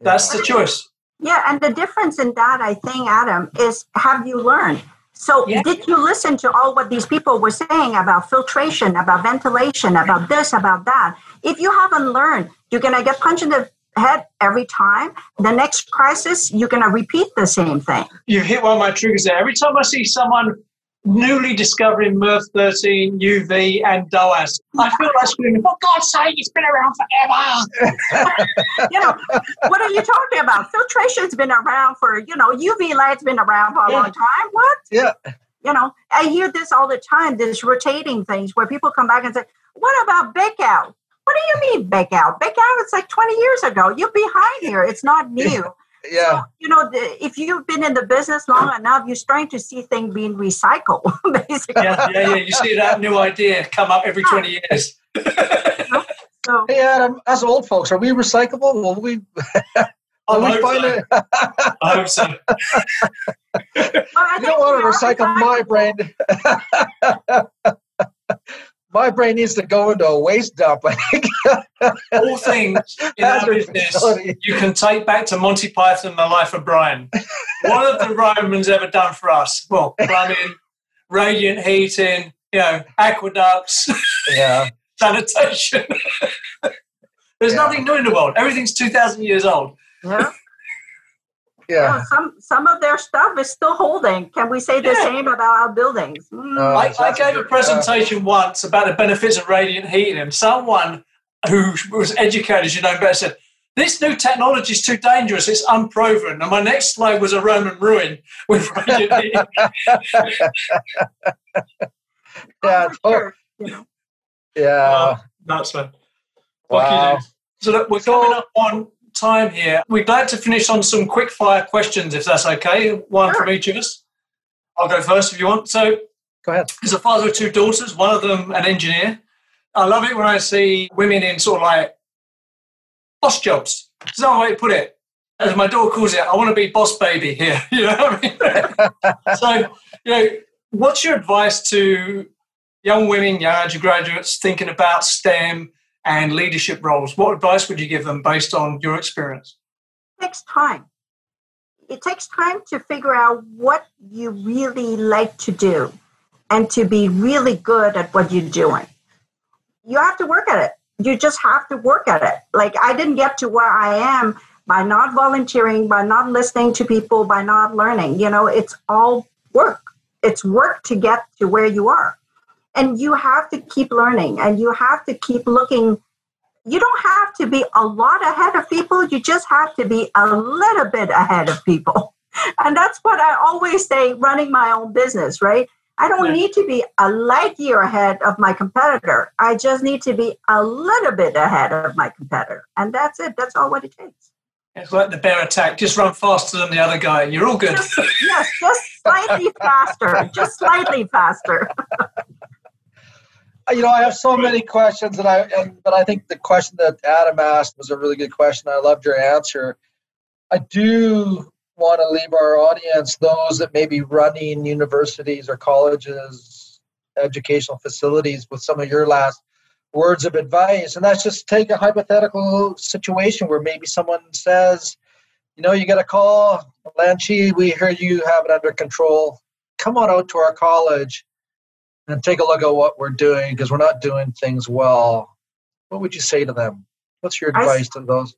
That's the choice. Yeah, and the difference in that, I think, Adam, is have you learned? So, yeah. did you listen to all what these people were saying about filtration, about ventilation, about this, about that? If you haven't learned, you're going to get punched in the head every time. The next crisis, you're going to repeat the same thing. You hit one of my triggers there. Every time I see someone newly discovering MERV 13, UV, and DOAS. I feel like screaming, for God's sake, it's been around forever. [LAUGHS] you know, what are you talking about? Filtration's been around for, you know, UV light's been around for a yeah. long time. What? Yeah. You know, I hear this all the time, this rotating things where people come back and say, what about Bakeout? What do you mean Bakeout? Bake out, it's like 20 years ago. You're behind here. It's not new. [LAUGHS] Yeah. So, you know, the, if you've been in the business long enough, you're starting to see things being recycled, [LAUGHS] basically. Yeah, yeah, yeah. You see that new idea come up every 20 years. so, [LAUGHS] hey, Adam, as old folks, are we recyclable? Will we? [LAUGHS] Will we find so. it? I hope so. Well, you don't want to recycle my brain my brain needs to go into a waste dump. [LAUGHS] All things in our business you can take back to Monty Python and the Life of Brian. What have the Romans ever done for us? Well, plumbing, radiant heating, you know, aqueducts, yeah, [LAUGHS] sanitation. [LAUGHS] There's yeah. nothing new in the world. Everything's 2,000 years old. Yeah. Yeah. some some of their stuff is still holding. Can we say the yeah. same about our buildings? Mm. Uh, I, I, gave a presentation uh, once about the benefits of radiant heating, and someone who was educated, you know better, said, "This new technology is too dangerous. It's unproven." And my next slide was a Roman ruin with [LAUGHS] radiant heating. [LAUGHS] yeah. Oh, Yeah. Oh, that's man. Wow. So look, we're so, coming up on time here. We'd like to finish on some quick fire questions, if that's okay. One sure. from each of us. I'll go first if you want. So, go ahead. As a father of two daughters, one of them an engineer. I love it when I see women in sort of like boss jobs. There's no way to put it. As my daughter calls it, I want to be boss baby [LAUGHS] here. You know what I mean? [LAUGHS] so, you know, what's your advice to young women, young undergraduates thinking about STEM and leadership roles. What advice would you give them based on your experience? It takes time. It takes time to figure out what you really like to do and to be really good at what you're doing. You have to work at it. You just have to work at it. Like I didn't get to where I am by not volunteering, by not listening to people, by not learning. You know, it's all work. It's work to get to where you are and you have to keep learning and you have to keep looking you don't have to be a lot ahead of people you just have to be a little bit ahead of people [LAUGHS] and that's what i always say running my own business right i don't need to be a light year ahead of my competitor i just need to be a little bit ahead of my competitor and that's it that's all what it takes It's like the bear attack. Just run faster than the other guy. And you're all good. Just, yes, just slightly [LAUGHS] faster. Just slightly faster. [LAUGHS] you know, I have so many questions, and I and but I think the question that Adam asked was a really good question. I loved your answer. I do want to leave our audience those that may be running universities or colleges, educational facilities, with some of your last words of advice. And that's just take a hypothetical situation where maybe someone says, you know, you got a call, Lanchi, we heard you have it under control. Come on out to our college and take a look at what we're doing because we're not doing things well. What would you say to them? What's your advice I, to those?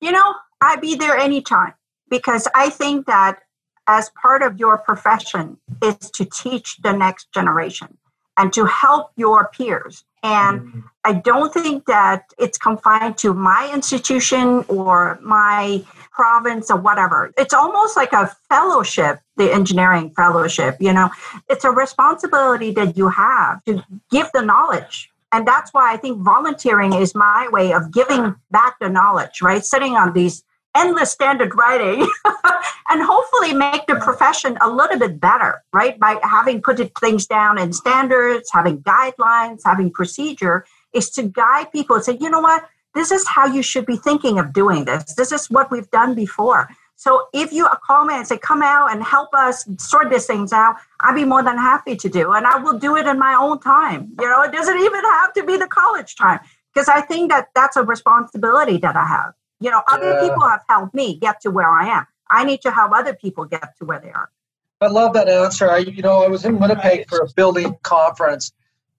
You know, I'd be there anytime because I think that as part of your profession is to teach the next generation and to help your peers. And mm-hmm. I don't think that it's confined to my institution or my province or whatever. It's almost like a fellowship, the engineering fellowship, you know. It's a responsibility that you have to give the knowledge. And that's why I think volunteering is my way of giving back the knowledge, right? Sitting on these endless standard writing [LAUGHS] and hopefully make the profession a little bit better, right? By having put things down in standards, having guidelines, having procedure, is to guide people and say, you know what, this is how you should be thinking of doing this. This is what we've done before. So if you call me and say, come out and help us sort these things out, I'd be more than happy to do. And I will do it in my own time. You know, it doesn't even have to be the college time because I think that that's a responsibility that I have. You know, other yeah. people have helped me get to where I am. I need to help other people get to where they are. I love that answer. I, you know, I was in Winnipeg for a building conference,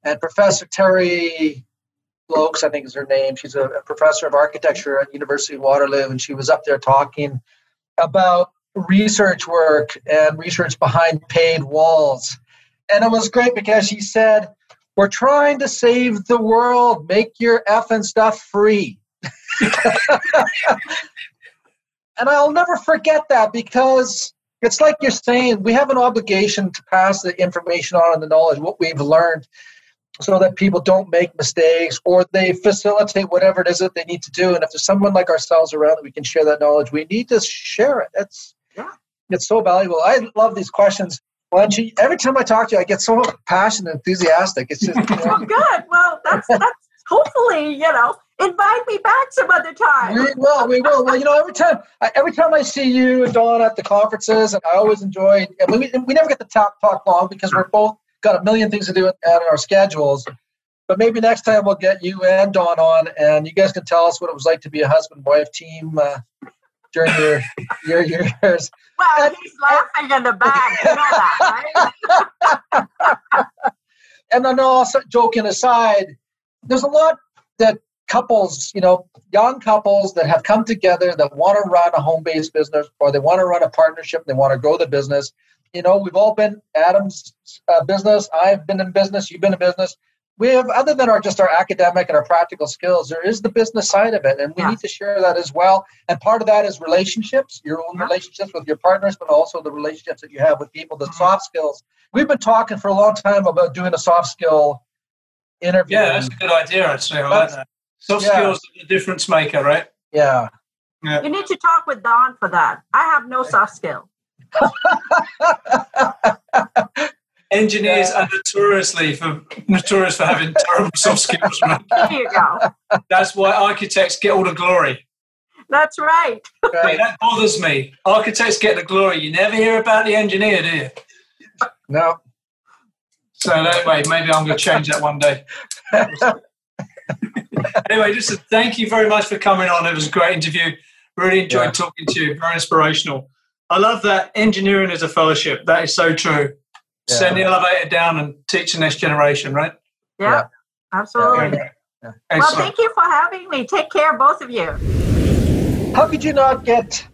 and Professor Terry Boake, I think is her name. She's a, a professor of architecture at University of Waterloo, and she was up there talking about research work and research behind paid walls. And it was great because she said, We're trying to save the world, make your effing stuff free. [LAUGHS] and I'll never forget that because it's like you're saying, we have an obligation to pass the information on and the knowledge, what we've learned, so that people don't make mistakes or they facilitate whatever it is that they need to do. And if there's someone like ourselves around that we can share that knowledge, we need to share it. It's yeah. it's so valuable. I love these questions. Lanchi, every time I talk to you, I get so passionate and enthusiastic. It's just you [LAUGHS] know, oh, good. Well, that's that's hopefully, you know, invite me back some other time. We will, we will. Well, you know, every time, every time I see you and Don at the conferences, and I always enjoy. And we, we never get to talk talk long because we're both got a million things to do in our schedules. But maybe next time we'll get you and Don on, and you guys can tell us what it was like to be a husband wife team uh, during your your years. Well, he's laughing in the back. You know that, right? [LAUGHS] and then also joking aside, there's a lot that couples, you know, young couples that have come together that want to run a home based business or they want to run a partnership, they want to grow the business. You know, we've all been Adam's uh, business. I've been in business. You've been in business. We have, other than our just our academic and our practical skills, there is the business side of it, and we yeah. need to share that as well. And part of that is relationships, your own yeah. relationships with your partners, but also the relationships that you have with people, the mm-hmm. soft skills. We've been talking for a long time about doing a soft skill interview. Yeah, that's a good idea. Actually, I like that. Soft yeah. skills are the difference maker, right? Yeah. yeah. You need to talk with Don for that. I have no soft skill. [LAUGHS] Engineers yeah. are notoriously for notorious for having terrible soft skills. Right? [LAUGHS] There you go. That's why architects get all the glory. That's right. right. That bothers me. Architects get the glory. You never hear about the engineer, do you? No. So anyway, maybe I'm going to change that one day. [LAUGHS] anyway, just thank you very much for coming on. It was a great interview. Really enjoyed yeah. talking to you. Very inspirational. I love that engineering is a fellowship. That is so true. Yeah. Send the elevator down and teach the next generation, right? Yeah, yeah. absolutely. Yeah. Well, thank you for having me. Take care, both of you. How could you not get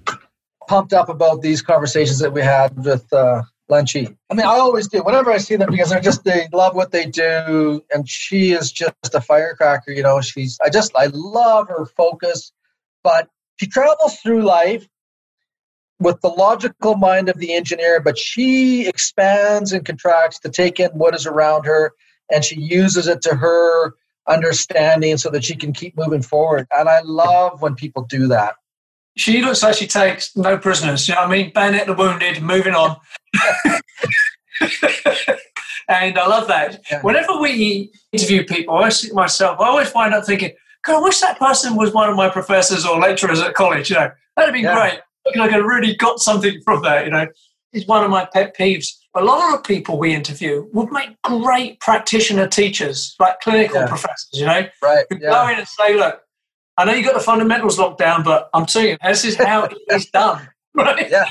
pumped up about these conversations that we had with uh, Lanchi. I mean, I always do whenever I see them because they're just they love what they do, and she is just a firecracker. You know, she's I just I love her focus, but she travels through life with the logical mind of the engineer, but she expands and contracts to take in what is around her, and she uses it to her understanding so that she can keep moving forward. And I love when people do that. she looks like she takes no prisoners. You know what I mean? Bayonet the wounded, moving on. [LAUGHS] and I love that. Yeah. Whenever we interview people, I see myself, I always find out thinking, God, I wish that person was one of my professors or lecturers at college. You know, that'd be yeah. great. Like I really got something from that. You know, it's one of my pet peeves. A lot of the people we interview would make great practitioner teachers, like clinical yeah. professors. You know, right? Who go in and say, "Look, I know you got the fundamentals locked down, but I'm telling you, this is how it's done." [LAUGHS] Right? Yeah.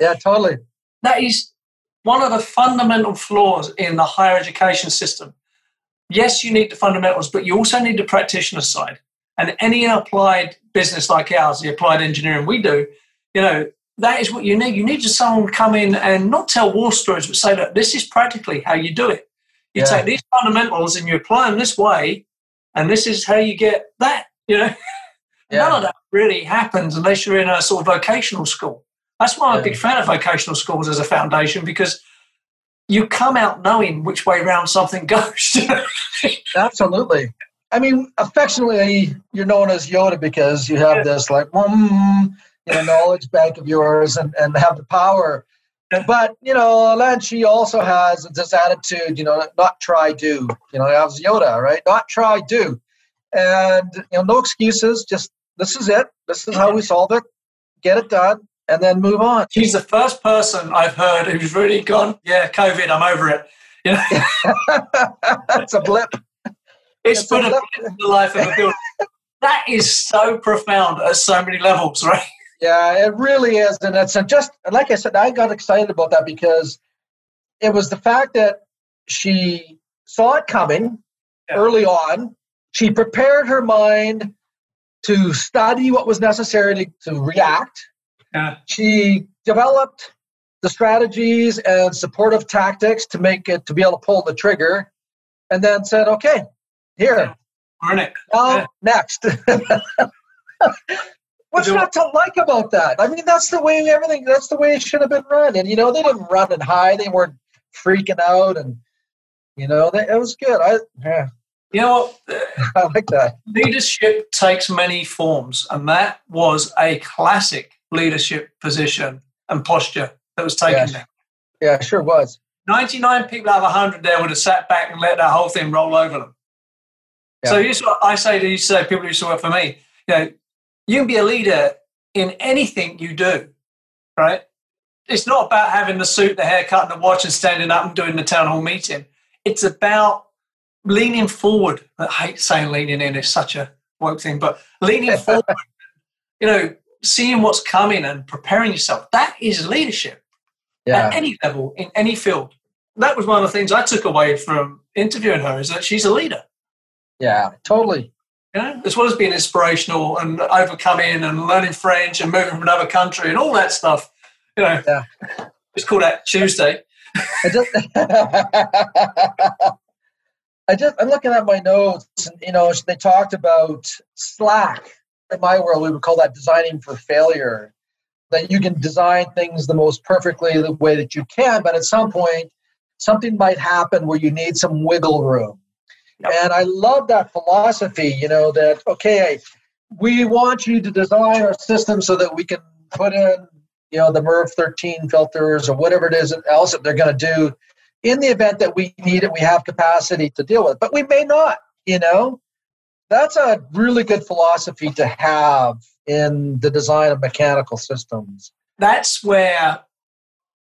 Yeah, totally. That is one of the fundamental flaws in the higher education system. Yes, you need the fundamentals, but you also need the practitioner side. And any applied business like ours, the applied engineering we do, you know, that is what you need. You need to someone come in and not tell war stories, but say that this is practically how you do it. You yeah. take these fundamentals and you apply them this way, and this is how you get that. You know, [LAUGHS] yeah. none of that really happens unless you're in a sort of vocational school. That's why I'm yeah. a big fan of vocational schools as a foundation because you come out knowing which way around something [LAUGHS] goes. Absolutely. I mean, affectionately, you're known as Yoda because you have this like, mm, you know, knowledge bank of yours and, and have the power. But, you know, Lanchi also has this attitude, you know, not try, do. You know, as Yoda, right? Not try, do. And, you know, no excuses. Just this is it. This is how we solve it. Get it done and then move on. She's the first person I've heard who's really gone, yeah, COVID, I'm over it. You know? [LAUGHS] it's a blip. It's, put a blip in the life of a [LAUGHS] that is so profound at so many levels, right? Yeah, it really is. And it's just, like I said, I got excited about that because it was the fact that she saw it coming yeah. early on. She prepared her mind to study what was necessary to, to react yeah. She developed the strategies and supportive tactics to make it to be able to pull the trigger, and then said, "Okay, here, Burn [LAUGHS] it. Now, next." What's not to like about that? I mean, that's the way everything. That's the way it should have been run. And you know, they didn't run and high. They weren't freaking out, and you know, they, it was good. I yeah. You know? [LAUGHS] I like that. Leadership takes many forms, and that was a classic leadership position and posture that was taken there. Yeah, sure was. 99 people out of 100 there would have sat back and let that whole thing roll over them. Yeah. So here's what I say to you, say people who used to work for me, you know, you can be a leader in anything you do, right? It's not about having the suit, the haircut, and the watch and standing up and doing the town hall meeting. It's about leaning forward. I hate saying leaning in, it's such a woke thing, but leaning [LAUGHS] forward, you know, seeing what's coming and preparing yourself. That is leadership yeah. at any level, in any field. That was one of the things I took away from interviewing her is that she's a leader. Yeah, totally. You know, as well as being inspirational and overcoming and learning French and moving from another country and all that stuff. You know, yeah. it's called that Tuesday. [LAUGHS] I just, [LAUGHS] I just, I'm looking at my notes, and you know, they talked about Slack in my world, we would call that designing for failure. That you can design things the most perfectly the way that you can, but at some point, something might happen where you need some wiggle room. Yep. And I love that philosophy, you know, that, okay, we want you to design our system so that we can put in, you know, the MERV 13 filters or whatever it is else that they're going to do in the event that we need it, we have capacity to deal with. But we may not, you know that's a really good philosophy to have in the design of mechanical systems. That's where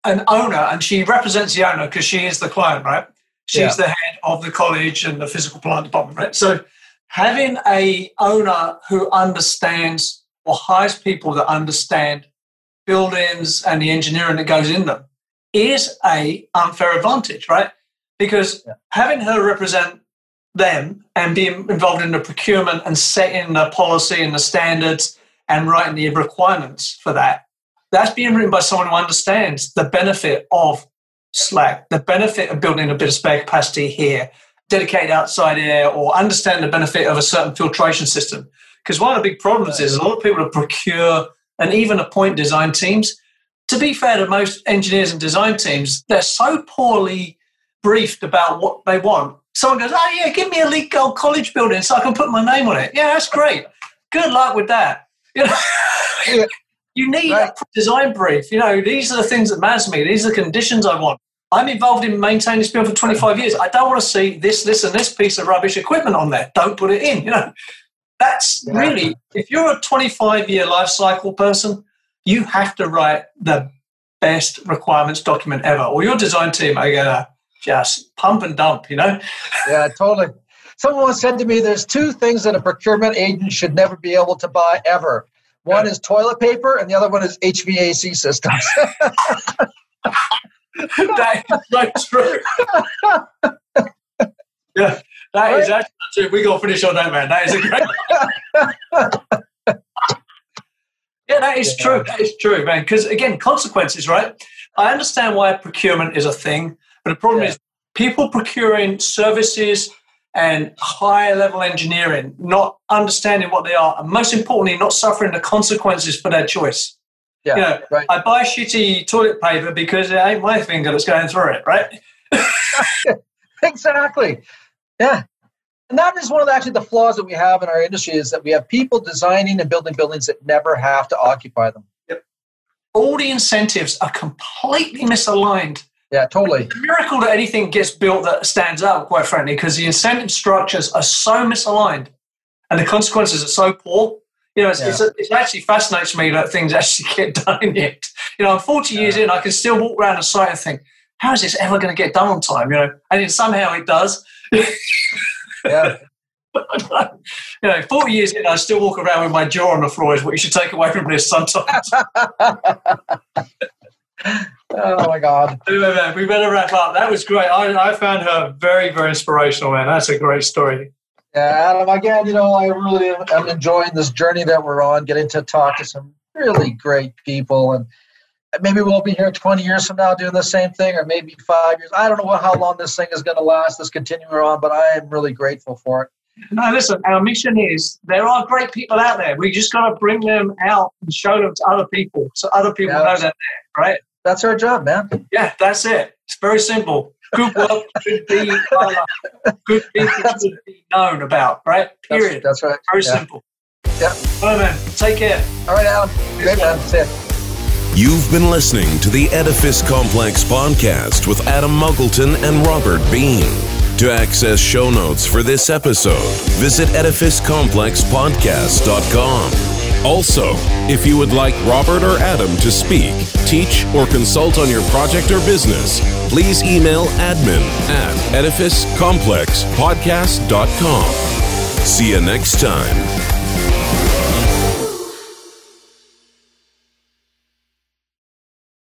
an owner, and she represents the owner because she is the client, right? She's yeah. the head of the college and the physical plant department, right? So having a owner who understands or hires people that understand buildings and the engineering that goes in them is a unfair advantage, right? Because yeah. having her represent them and be involved in the procurement and setting the policy and the standards and writing the requirements for that. That's being written by someone who understands the benefit of Slack, the benefit of building a bit of spare capacity here, dedicated outside air, or understand the benefit of a certain filtration system. Because one of the big problems is a lot of people to procure and even appoint design teams. To be fair to most engineers and design teams, they're so poorly briefed about what they want someone goes, "Oh yeah, give me a LEED Gold College building so I can put my name on it." Yeah, that's great. Good luck with that. [LAUGHS] You know? You need right. a design brief. You know, these are the things that matter to me. These are the conditions I want. I'm involved in maintaining this building for 25 years. I don't want to see this, this, and this piece of rubbish equipment on there. Don't put it in. You know, that's yeah. really, if you're a 25 year life cycle person, you have to write the best requirements document ever, or your design team are going to just pump and dump, you know? Yeah, totally. Someone once said to me, there's two things that a procurement agent should never be able to buy ever. One is toilet paper, and the other one is HVAC systems. [LAUGHS] [LAUGHS] that is so true. [LAUGHS] yeah, that right? is actually true. We got to finish on that, man. That is a great. [LAUGHS] yeah, that is yeah. true. That is true, man. Because again, consequences, right? I understand why procurement is a thing, but the problem yeah. is people procuring services and higher level engineering, not understanding what they are, and most importantly, not suffering the consequences for their choice. Yeah, you know, right. I buy shitty toilet paper because it ain't my finger that's going through it, right? [LAUGHS] exactly. Yeah. And that is one of the, actually the flaws that we have in our industry is that we have people designing and building buildings that never have to occupy them. Yep. All the incentives are completely misaligned. Yeah, totally. It's a miracle that anything gets built that stands out, quite frankly, because the incentive structures are so misaligned and the consequences are so poor you know, it's, yeah. it's, it actually fascinates me that things actually [LAUGHS] get done yet. You know, I'm 40 yeah. years in, I can still walk around a site and think, how is this ever going to get done on time? You know, and then somehow it does. yeah. [LAUGHS] you know, 40 years in, I still walk around with my jaw on the floor, is what you should take away from this sometimes. [LAUGHS] oh my God. Anyway, man, we better wrap up. That was great. I, I found her very, very inspirational, man. That's a great story. Yeah, Adam, again, you know, I really am enjoying this journey that we're on, getting to talk to some really great people. And maybe we'll be here 20 years from now doing the same thing, or maybe five years. I don't know how long this thing is going to last, this continuing on, but I am really grateful for it. No, listen, our mission is there are great people out there. We just got to bring them out and show them to other people so other people yeah, know they're there, right? That's our job, man. Yeah, that's it. It's very simple good work should be uh, good people should be known about, right? Period. That's, that's right. Very yeah. simple. Yeah. All right, man. Take care. All right, Alan. Great, man. See ya. You've been listening to the Edifice Complex podcast with Adam Muggleton and Robert Bean. To access show notes for this episode, visit edificecomplexpodcast.com. Also, if you would like Robert or Adam to speak, teach, or consult on your project or business, please email admin at edificecomplexpodcast.com. See you next time.